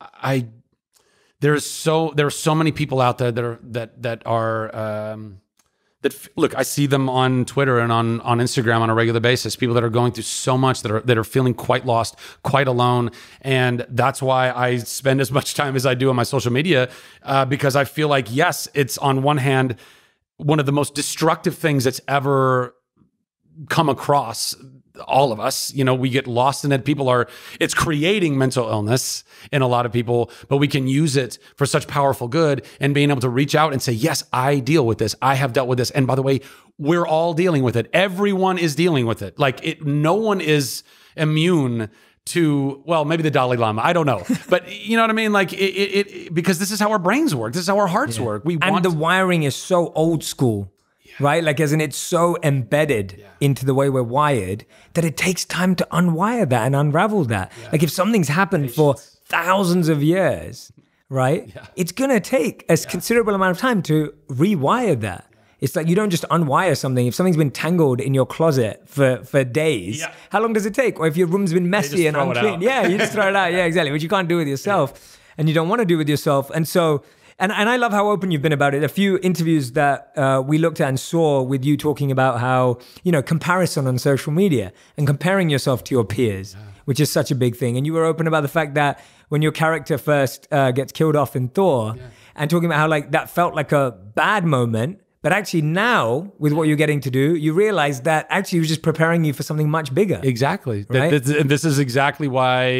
I there's so there are so many people out there that are that that are um, that look. I see them on Twitter and on on Instagram on a regular basis. People that are going through so much that are that are feeling quite lost, quite alone, and that's why I spend as much time as I do on my social media uh, because I feel like yes, it's on one hand one of the most destructive things that's ever come across all of us you know we get lost in it. People are it's creating mental illness in a lot of people but we can use it for such powerful good and being able to reach out and say yes i deal with this. I have dealt with this. And by the way we're all dealing with it. Everyone is dealing with it. Like it no one is immune to well maybe the dalai lama. I don't know. But you know what i mean? Like it, it, it because this is how our brains work. This is how our hearts work. We and want the wiring is so old school right like as in it's so embedded into the way we're wired that it takes time to unwire that and unravel that like if something's happened for thousands of years right Yeah. it's gonna take a considerable amount of time to rewire that it's like you don't just unwire something. If something's been tangled in your closet for, for days, Yeah. how long does it take? Or if your room's been messy and unclean, yeah, you just throw it out. Yeah, exactly. Which you can't do with yourself, and you don't want to do with yourself. And so, and and I love how open you've been about it. A few interviews that uh, we looked at and saw with you talking about how you know comparison on social media and comparing yourself to your peers, which is such a big thing. And you were open about the fact that when your character first uh, gets killed off in Thor, and talking about how like that felt like a bad moment. But actually, now with what you're getting to do, you realize that actually it was just preparing you for something much bigger. Exactly. Right? This, and this is exactly why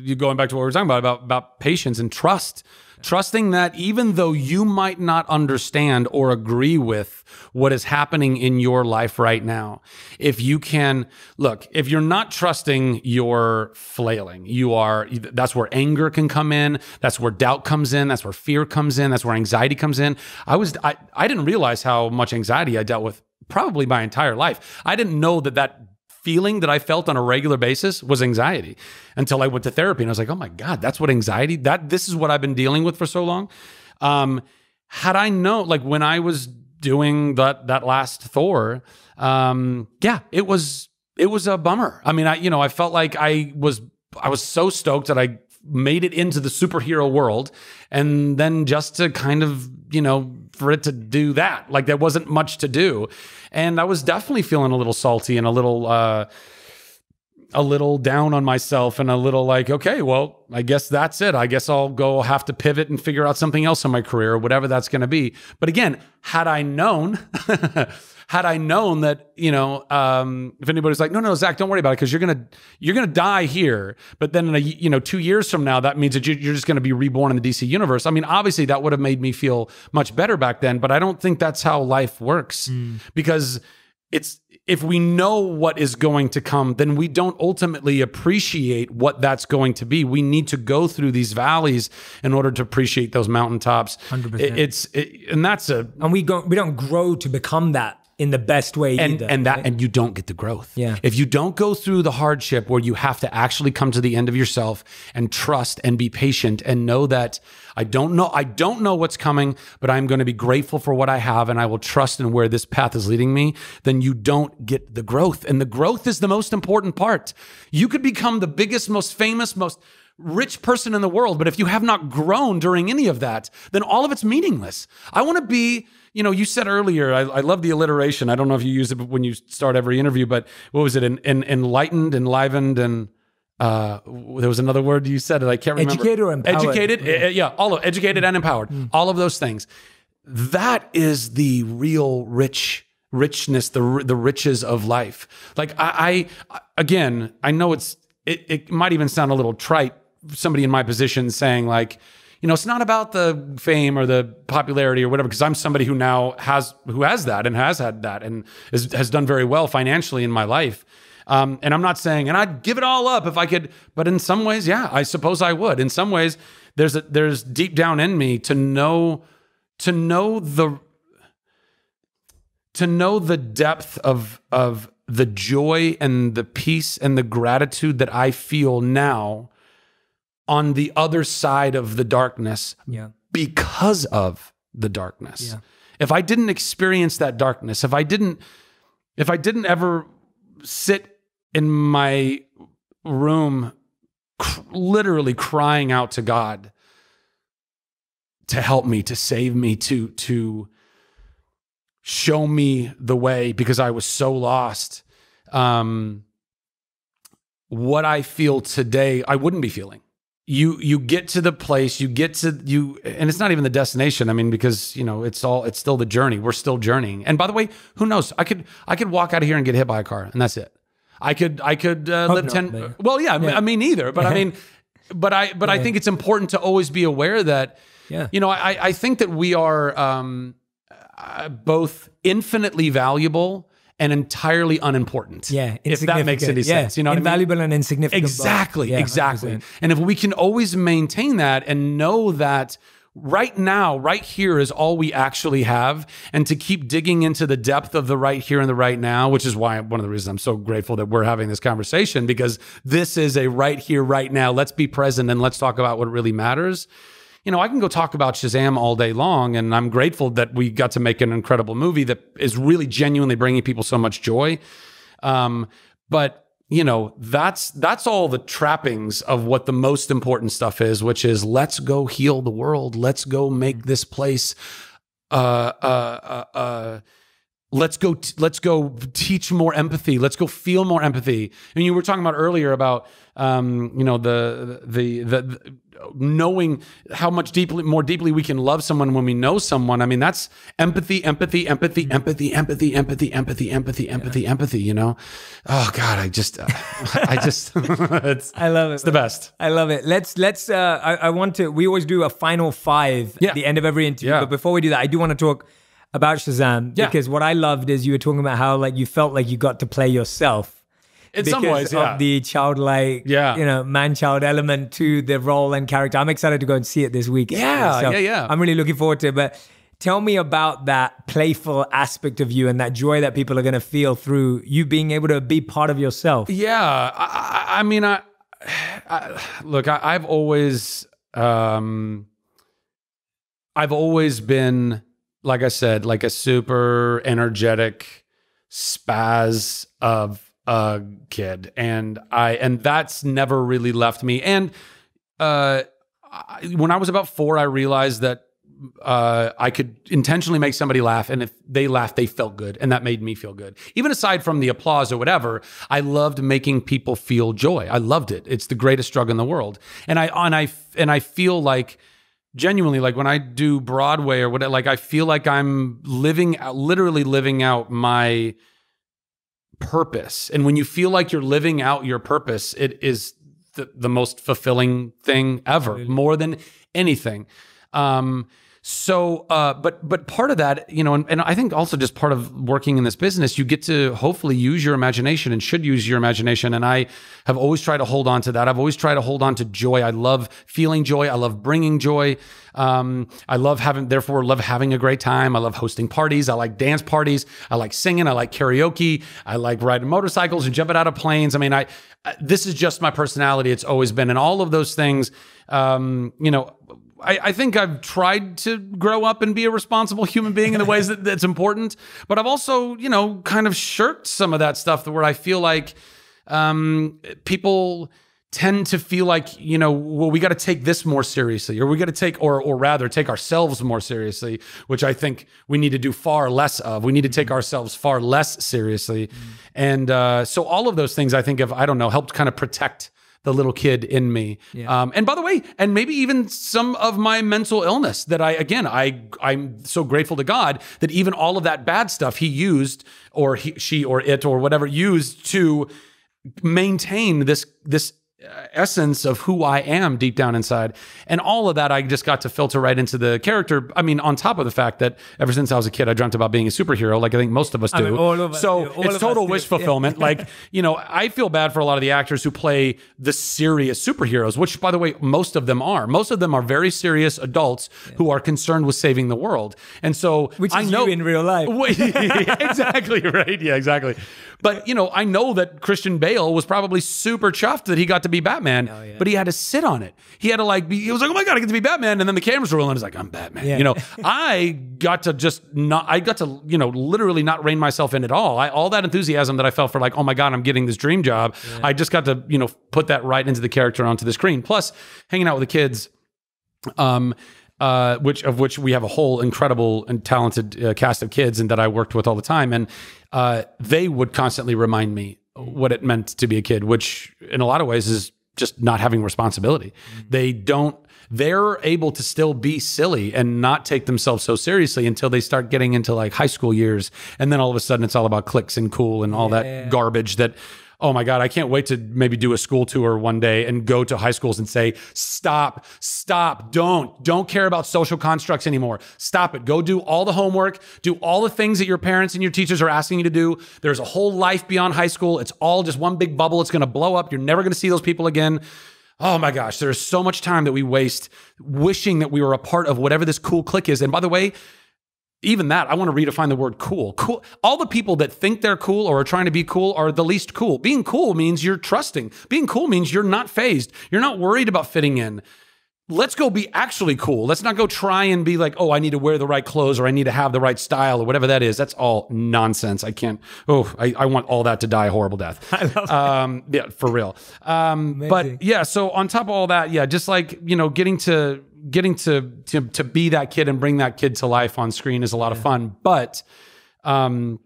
you're going back to what we were talking about about about patience and trust. Trusting that even though you might not understand or agree with what is happening in your life right now, if you can look, if you're not trusting, you're flailing. You are that's where anger can come in, that's where doubt comes in, that's where fear comes in, that's where anxiety comes in. I was I, I didn't realize how much anxiety I dealt with probably my entire life. I didn't know that that feeling that I felt on a regular basis was anxiety until I went to therapy and I was like, oh my God, that's what anxiety, that this is what I've been dealing with for so long. Um, had I known, like when I was doing that that last Thor, um, yeah, it was it was a bummer. I mean, I you know, I felt like I was I was so stoked that I made it into the superhero world and then just to kind of, you know, for it to do that. Like there wasn't much to do. And I was definitely feeling a little salty and a little uh a little down on myself and a little like, okay, well, I guess that's it. I guess I'll go have to pivot and figure out something else in my career or whatever that's going to be. But again, had I known, had I known that, you know, um, if anybody's like, no, no, Zach, don't worry about it because you're gonna you're gonna die here. But then in a you know two years from now, that means that you- you're just going to be reborn in the DC universe. I mean, obviously that would have made me feel much better back then, but I don't think that's how life works because it's if we know what is going to come, then we don't ultimately appreciate what that's going to be. We need to go through these valleys in order to appreciate those mountaintops. 100%. It- it's it, and that's a and we go we don't grow to become that in the best way and either. and that right? and you don't get the growth. Yeah. If you don't go through the hardship where you have to actually come to the end of yourself and trust and be patient and know that I don't know I don't know what's coming, but I'm going to be grateful for what I have and I will trust in where this path is leading me, then you don't get the growth. And the growth is the most important part. You could become the biggest, most famous, most rich person in the world, but if you have not grown during any of that, then all of it's meaningless. I want to be you know, you said earlier, I, I love the alliteration. I don't know if you use it when you start every interview, but what was it? En, en, enlightened, enlivened, and uh, there was another word you said that I can't remember. Educated or empowered? Educated, yeah, eh, eh, yeah all of educated and empowered, mm. all of those things. That is the real rich richness, the the riches of life. Like I, I again, I know it's it, it might even sound a little trite. Somebody in my position saying like, you know, it's not about the fame or the popularity or whatever, because I'm somebody who now has who has that and has had that and is, has done very well financially in my life. Um, and I'm not saying, and I'd give it all up if I could, but in some ways, yeah, I suppose I would. In some ways, there's a, there's deep down in me to know to know the to know the depth of of the joy and the peace and the gratitude that I feel now on the other side of the darkness Yeah. because of the darkness. Yeah. If I didn't experience that darkness, if I didn't if I didn't ever sit in my room cr- literally crying out to God to help me, to save me, to to show me the way because I was so lost. Um, what I feel today, I wouldn't be feeling. You you get to the place, you get to you, and it's not even the destination. I mean, because you know it's all it's still the journey. We're still journeying. And by the way, who knows? I could I could walk out of here and get hit by a car, and that's it. I could I could uh, live not, ten. man. Well, yeah, I mean neither. But I mean, but I but I think it's important to always be aware that Yeah. you know I I think that we are um, uh, both infinitely valuable and entirely unimportant. Yeah. if that makes any. Yeah. sense. You know, what I mean? invaluable and insignificant. Exactly, Yeah, exactly. 100%. And if we can always maintain that and know that right now, right here is all we actually have, and to keep digging into the depth of the right here and the right now, which is why one of the reasons I'm so grateful that we're having this conversation because this is a right here, right now. Let's be present and let's talk about what really matters. You know, I can go talk about Shazam all day long, and I'm grateful that we got to make an incredible movie that is really genuinely bringing people so much joy. Um, but you know, that's that's all the trappings of what the most important stuff is, which is let's go heal the world. Let's go make this place uh uh uh, uh let's go t- let's go teach more empathy let's go feel more empathy and you were talking about earlier about um you know the the the, the knowing how much deeply more deeply we can love someone when we know someone i mean that's empathy empathy empathy empathy empathy empathy empathy empathy empathy empathy you know oh god i just uh, i just it's I love it. it's the best I love it. Let's let's. Uh, I, I want to. We always do a final five Yeah. at the end of every interview. Yeah. But before we do that, I do want to talk about Shazam Yeah. because what I loved is you were talking about how like you felt like you got to play yourself. in some ways yeah of the childlike, Yeah. you know, man-child element to the role and character. I'm excited to go and see it this week. Yeah, So yeah, yeah. I'm really looking forward to it. But tell me about that playful aspect of you and that joy that people are going to feel through you being able to be part of yourself. Yeah, I, I, mean, I, I look. I, I've always, um, I've always been, like I said, like a super energetic spaz of a kid, and I, and that's never really left me. And uh, I, when I was about four, I realized that uh, I could intentionally make somebody laugh, and if they laughed, they felt good, and that made me feel good. Even aside from the applause or whatever, I loved making people feel joy. I loved it. It's the greatest drug in the world, and I and I and I feel like genuinely like when I do Broadway or what, like I feel like I'm living, out, literally living out my purpose. And when you feel like you're living out your purpose, it is the, the most fulfilling thing ever, more than anything. Um, so, uh, but but part of that, you know, and, and I think also just part of working in this business, you get to hopefully use your imagination and should use your imagination. And I have always tried to hold on to that. I've always tried to hold on to joy. I love feeling joy. I love bringing joy. Um, I love having, therefore, love having a great time. I love hosting parties. I like dance parties. I like singing. I like karaoke. I like riding motorcycles and jumping out of planes. I mean, I I- this is just my personality. It's always been, and all of those things. Um, you know, I, I think I've tried to grow up and be a responsible human being in the ways that, that's important, but I've also, you know, kind of shirked some of that stuff where I feel like um, people tend to feel like, you know, well, we got to take this more seriously, or we got to take, or or rather, take ourselves more seriously, which I think we need to do far less of. We need to take ourselves far less seriously, and uh, so all of those things I think have, I don't know, helped kind of protect the little kid in me. Um, and by the way, and maybe even some of my mental illness that I, again, I, I'm so grateful to God that even all of that bad stuff he used or he, she or it or whatever used to maintain this, this Uh, essence of who I am deep down inside. And all of that I just got to filter right into the character. I mean, on top of the fact that ever since I was a kid, I dreamt about being a superhero, like I think most of us do. mean, all of us so do. It's total do. wish Yeah. fulfillment. like, you know, I feel bad for a lot of the actors who play the serious superheroes, which, by the way, most of them are. Most of them are very serious adults who are concerned with saving the world. And so Which I is know in real life. Exactly right. Yeah, exactly. But you know, I know that Christian Bale was probably super chuffed that he got to be Batman, Oh, but he had to sit on it. He had to like be. He was like, "Oh my god, I get to be Batman!" And then the cameras were rolling. He's like, "I'm Batman." Yeah. You know, I got to just not. I got to you know literally not rein myself in at all. I, all that enthusiasm that I felt for like, "Oh my god, I'm getting this dream job." I just got to you know put that right into the character onto the screen. Plus, hanging out with the kids um, uh, which of which we have a whole incredible and talented uh, cast of kids, and that I worked with all the time, and uh, they would constantly remind me what it meant to be a kid, which in a lot of ways is just not having responsibility. Mm-hmm. They don't. They're able to still be silly and not take themselves so seriously until they start getting into like high school years, and then all of a sudden it's all about clicks and cool and all that garbage that oh my god i can't wait to maybe do a school tour one day and go to high schools and say stop stop don't don't care about social constructs anymore. Stop it. Go do all the homework do all the things that your parents and your teachers are asking you to do. There's a whole life beyond high school. It's all just one big bubble. It's going to blow up. You're never going to see those people again. Oh my gosh, there's so much time that we waste wishing that we were a part of whatever this cool clique is. And by the way, even that, I want to redefine the word cool. Cool. All the people that think they're cool or are trying to be cool are the least cool. Being cool means you're trusting. Being cool means you're not fazed. You're not worried about fitting in. Let's go be actually cool. Let's not go try and be like, oh, I need to wear the right clothes or I need to have the right style or whatever that is. That's all nonsense. I can't. Oh, I, I want all that to die a horrible death. I love um, yeah, for real. Um, Amazing. but yeah, so on top of all that, yeah, just like you know, getting to getting to to to be that kid and bring that kid to life on screen is a lot of fun. But um,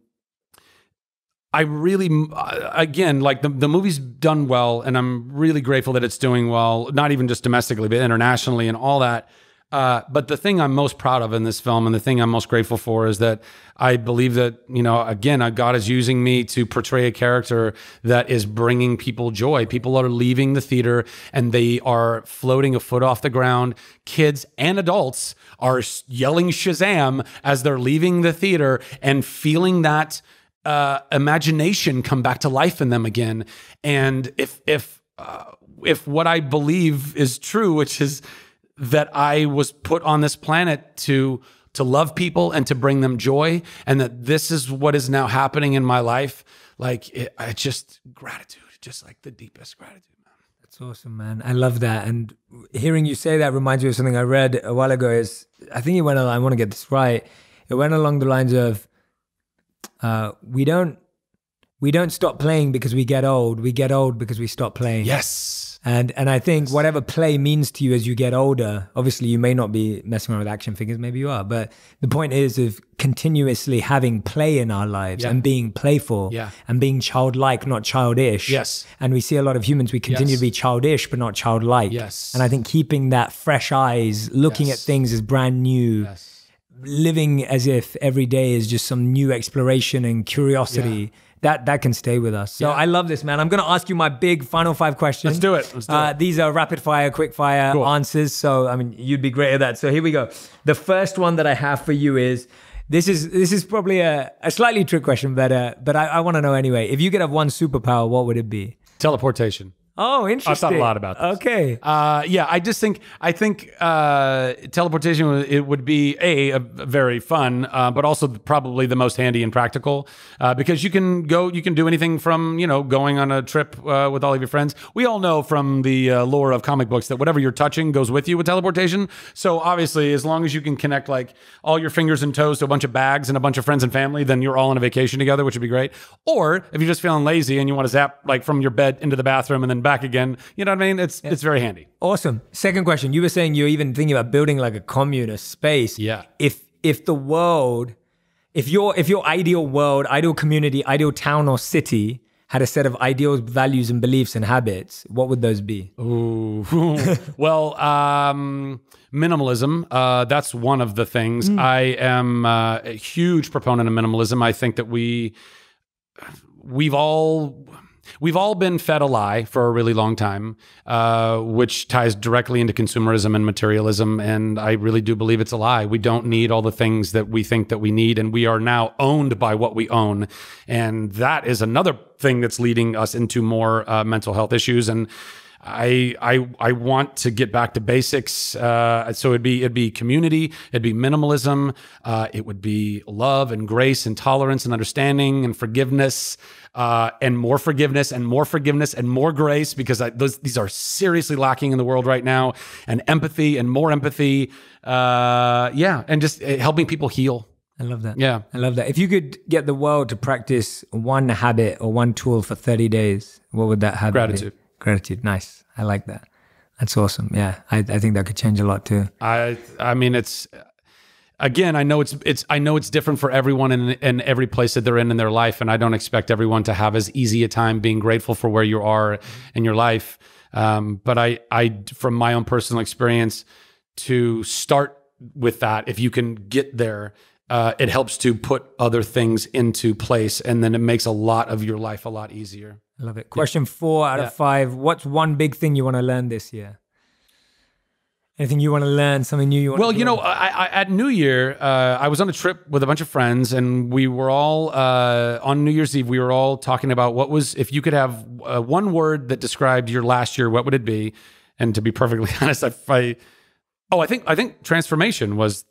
I really, uh, again, like the, the movie's done well, and I'm really grateful that it's doing well, not even just domestically, but internationally and all that. Uh, but the thing I'm most proud of in this film and the thing I'm most grateful for is that I believe that, you know, again, uh, God is using me to portray a character that is bringing people joy. People are leaving the theater and they are floating a foot off the ground. Kids and adults are yelling Shazam as they're leaving the theater and feeling that uh, imagination come back to life in them again. And if if uh, if what I believe is true, which is that I was put on this planet to to love people and to bring them joy, and that this is what is now happening in my life, like it, I just gratitude, just like the deepest gratitude. Man. That's awesome, man. I love that. And hearing you say that reminds me of something I read a while ago. Is I think it went. al- I want to get this right. It went along the lines of, uh, "We don't, we don't stop playing because we get old. We get old because we stop playing." Yes. And and I think whatever play means to you as you get older, obviously you may not be messing around with action figures, maybe you are, but the point is of continuously having play in our lives Yeah. and being playful Yeah. and being childlike, not childish. Yes. And we see a lot of humans, we continue Yes. to be childish but not childlike. Yes. And I think keeping that fresh eyes, looking Yes. at things as brand new, Yes. living as if every day is just some new exploration and curiosity. That, that can stay with us. So Yeah. I love this, man. I'm going to ask you my big final five questions. Let's do it. Let's do Uh, it. these are rapid fire, quick fire Cool. answers. So I mean, you'd be great at that. So here we go. The first one that I have for you is this is this is probably a, a slightly trick question, but uh, but I, I want to know anyway. If you could have one superpower, what would it be? Teleportation. Oh, interesting. I've thought a lot about this. Okay. Uh, yeah, I just think I think uh, teleportation would- it would be a, a very fun, uh, but also probably the most handy and practical uh, because you can go, you can do anything from you know going on a trip uh, with all of your friends. We all know from the uh, lore of comic books that whatever you're touching goes with you with teleportation. So obviously, as long as you can connect like all your fingers and toes to a bunch of bags and a bunch of friends and family, then you're all on a vacation together, which would be great. Or if you're just feeling lazy and you want to zap like from your bed into the bathroom and then back again, you know what I mean? It's it's very handy. Awesome. Second question. You were saying you're even thinking about building like a communist space. Yeah. If if the world, if your if your ideal world, ideal community, ideal town or city had a set of ideals, values, and beliefs and habits, what would those be? Ooh. well, um, minimalism. Uh, that's one of the things. I am uh, a huge proponent of minimalism. I think that we we've all we've all been fed a lie for a really long time, uh, which ties directly into consumerism and materialism. And I really do believe it's a lie. We don't need all the things that we think that we need, and we are now owned by what we own. And that is another thing that's leading us into more uh, mental health issues. And I I I want to get back to basics. Uh, so it'd be it'd be community, it'd be minimalism, uh, it would be love and grace and tolerance and understanding and forgiveness. Uh, and more forgiveness and more forgiveness and more grace because I, those, these are seriously lacking in the world right now and empathy and more empathy uh, yeah and just uh, helping people heal I love that. Yeah. I love that. If you could get the world to practice one habit or one tool for 30 days, what would that habit Gratitude. be? Gratitude. Nice. I like that. That's awesome. Yeah. I, I think that could change a lot too. I I mean it's again I know it's it's I know it's different for everyone in in every place that they're in in their life and I don't expect everyone to have as easy a time being grateful for where you are in your life um, but I I from my own personal experience to start with that if you can get there uh, it helps to put other things into place and then it makes a lot of your life a lot easier I love it. Question four out Yeah. of five. What's one big thing you want to learn this year? Anything you want to learn? Something new you want Well, to you know, I, I, at New Year, uh, I was on a trip with a bunch of friends, and we were all uh, on New Year's Eve. We were all talking about what was if you could have uh, one word that described your last year, what would it be? And to be perfectly honest, I, I oh, I think I think transformation was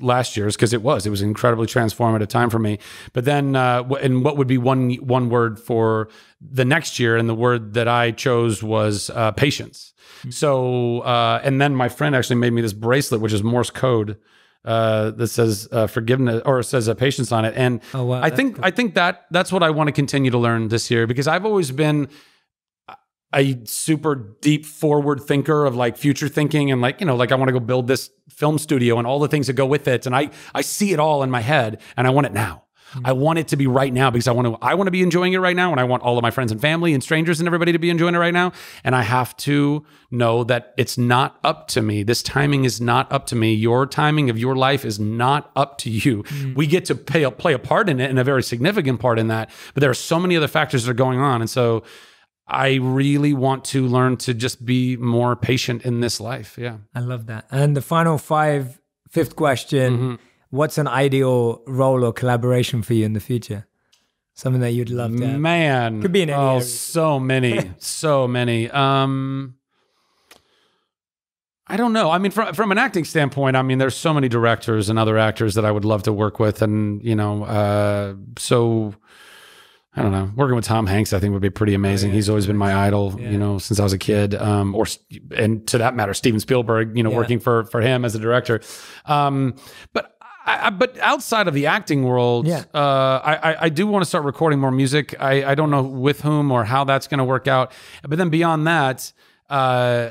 last year's because it was it was an incredibly transformative time for me. But then, uh, and what would be one one word for the next year? And the word that I chose was uh, patience. So, uh, and then my friend actually made me this bracelet, which is Morse code. Uh, that says uh, forgiveness or it says uh, patience on it, and Oh, wow, I think I think that that's what I want to continue to learn this year because I've always been a super deep forward thinker of like future thinking and like you know like I want to go build this film studio and all the things that go with it and I I see it all in my head and I want it now. Mm-hmm. I want it to be right now because I want to I want to be enjoying it right now and I want all of my friends and family and strangers and everybody to be enjoying it right now and I have to know that it's not up to me. This timing is not up to me. Your timing of your life is not up to you. Mm-hmm. We get to pay a, play a part in it and a very significant part in that, but there are so many other factors that are going on and so I really want to learn to just be more patient in this life. Yeah. I love that. And the final five, fifth question: Mm-hmm. What's an ideal role or collaboration for you in the future? Something that you'd love to. have. Man. Could be in any Oh, area. so many. so many. Um I don't know. I mean, from from an acting standpoint, I mean, there's so many directors and other actors that I would love to work with, and you know, uh, so I don't know. Working with Tom Hanks, I think would be pretty amazing. He's always been my idol, Yeah. you know, since I was a kid. Um, or and to that matter, Steven Spielberg, you know, Yeah. working for for him as a director. Um, but I, I, but outside of the acting world, Yeah. uh, I, I I do want to start recording more music. I I don't know with whom or how that's going to work out. But then beyond that, uh,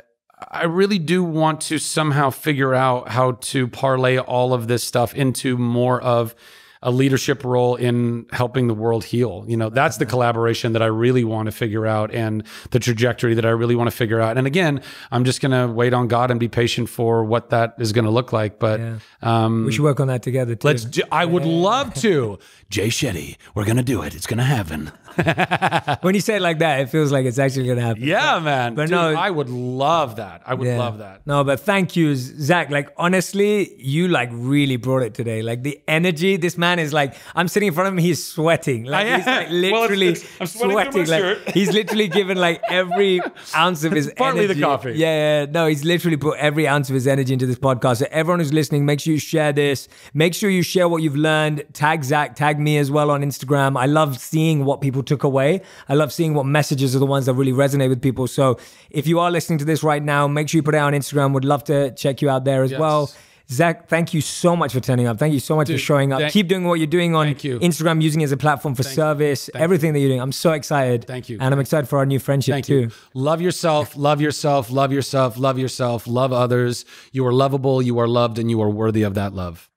I really do want to somehow figure out how to parlay all of this stuff into more of a leadership role in helping the world heal. You know, that's the collaboration that I really want to figure out and the trajectory that I really want to figure out. And again, I'm just going to wait on God and be patient for what that is going to look like. But Yeah. um, We should work on that together too. let's. Do, I would love to. Jay Shetty, we're going to do it. It's going to happen. when you say it like that, it feels like it's actually gonna happen. Yeah, man. But Dude, no- I would love that. I would Yeah. love that. No, but thank you, Zach. Like honestly, you like really brought it today. Like the energy. This man is like, I'm sitting in front of him. He's sweating. Like he's like am. Well, it's- literally it's- I'm sweating sweating. Like he's literally given like every ounce of his partly the coffee. Yeah, yeah. No, he's literally put every ounce of his energy into this podcast. So everyone who's listening, make sure you share this. Make sure you share what you've learned. Tag Zach. Tag me as well on Instagram. I love seeing what people took away. I love seeing what messages are the ones that really resonate with people. So if you are listening to this right now, make sure you put it out on Instagram. Would love to check you out there as Yes. well. Zach, thank you so much for turning up. Thank you so much for showing up. thank- Keep doing what you're doing on you. Instagram, using it as a platform for service, everything that you're doing. I'm so excited. Thank you. And I'm excited for our new friendship Thank too. you. Love yourself, love yourself, love yourself, love yourself, love others. You are lovable, you are loved, and you are worthy of that love.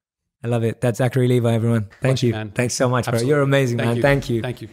I love it. That's Zachary Levi, everyone. Thank Bless you, you. man. Thanks so much, bro. Absolutely. You're amazing, Thank man. you. Thank you. Thank you.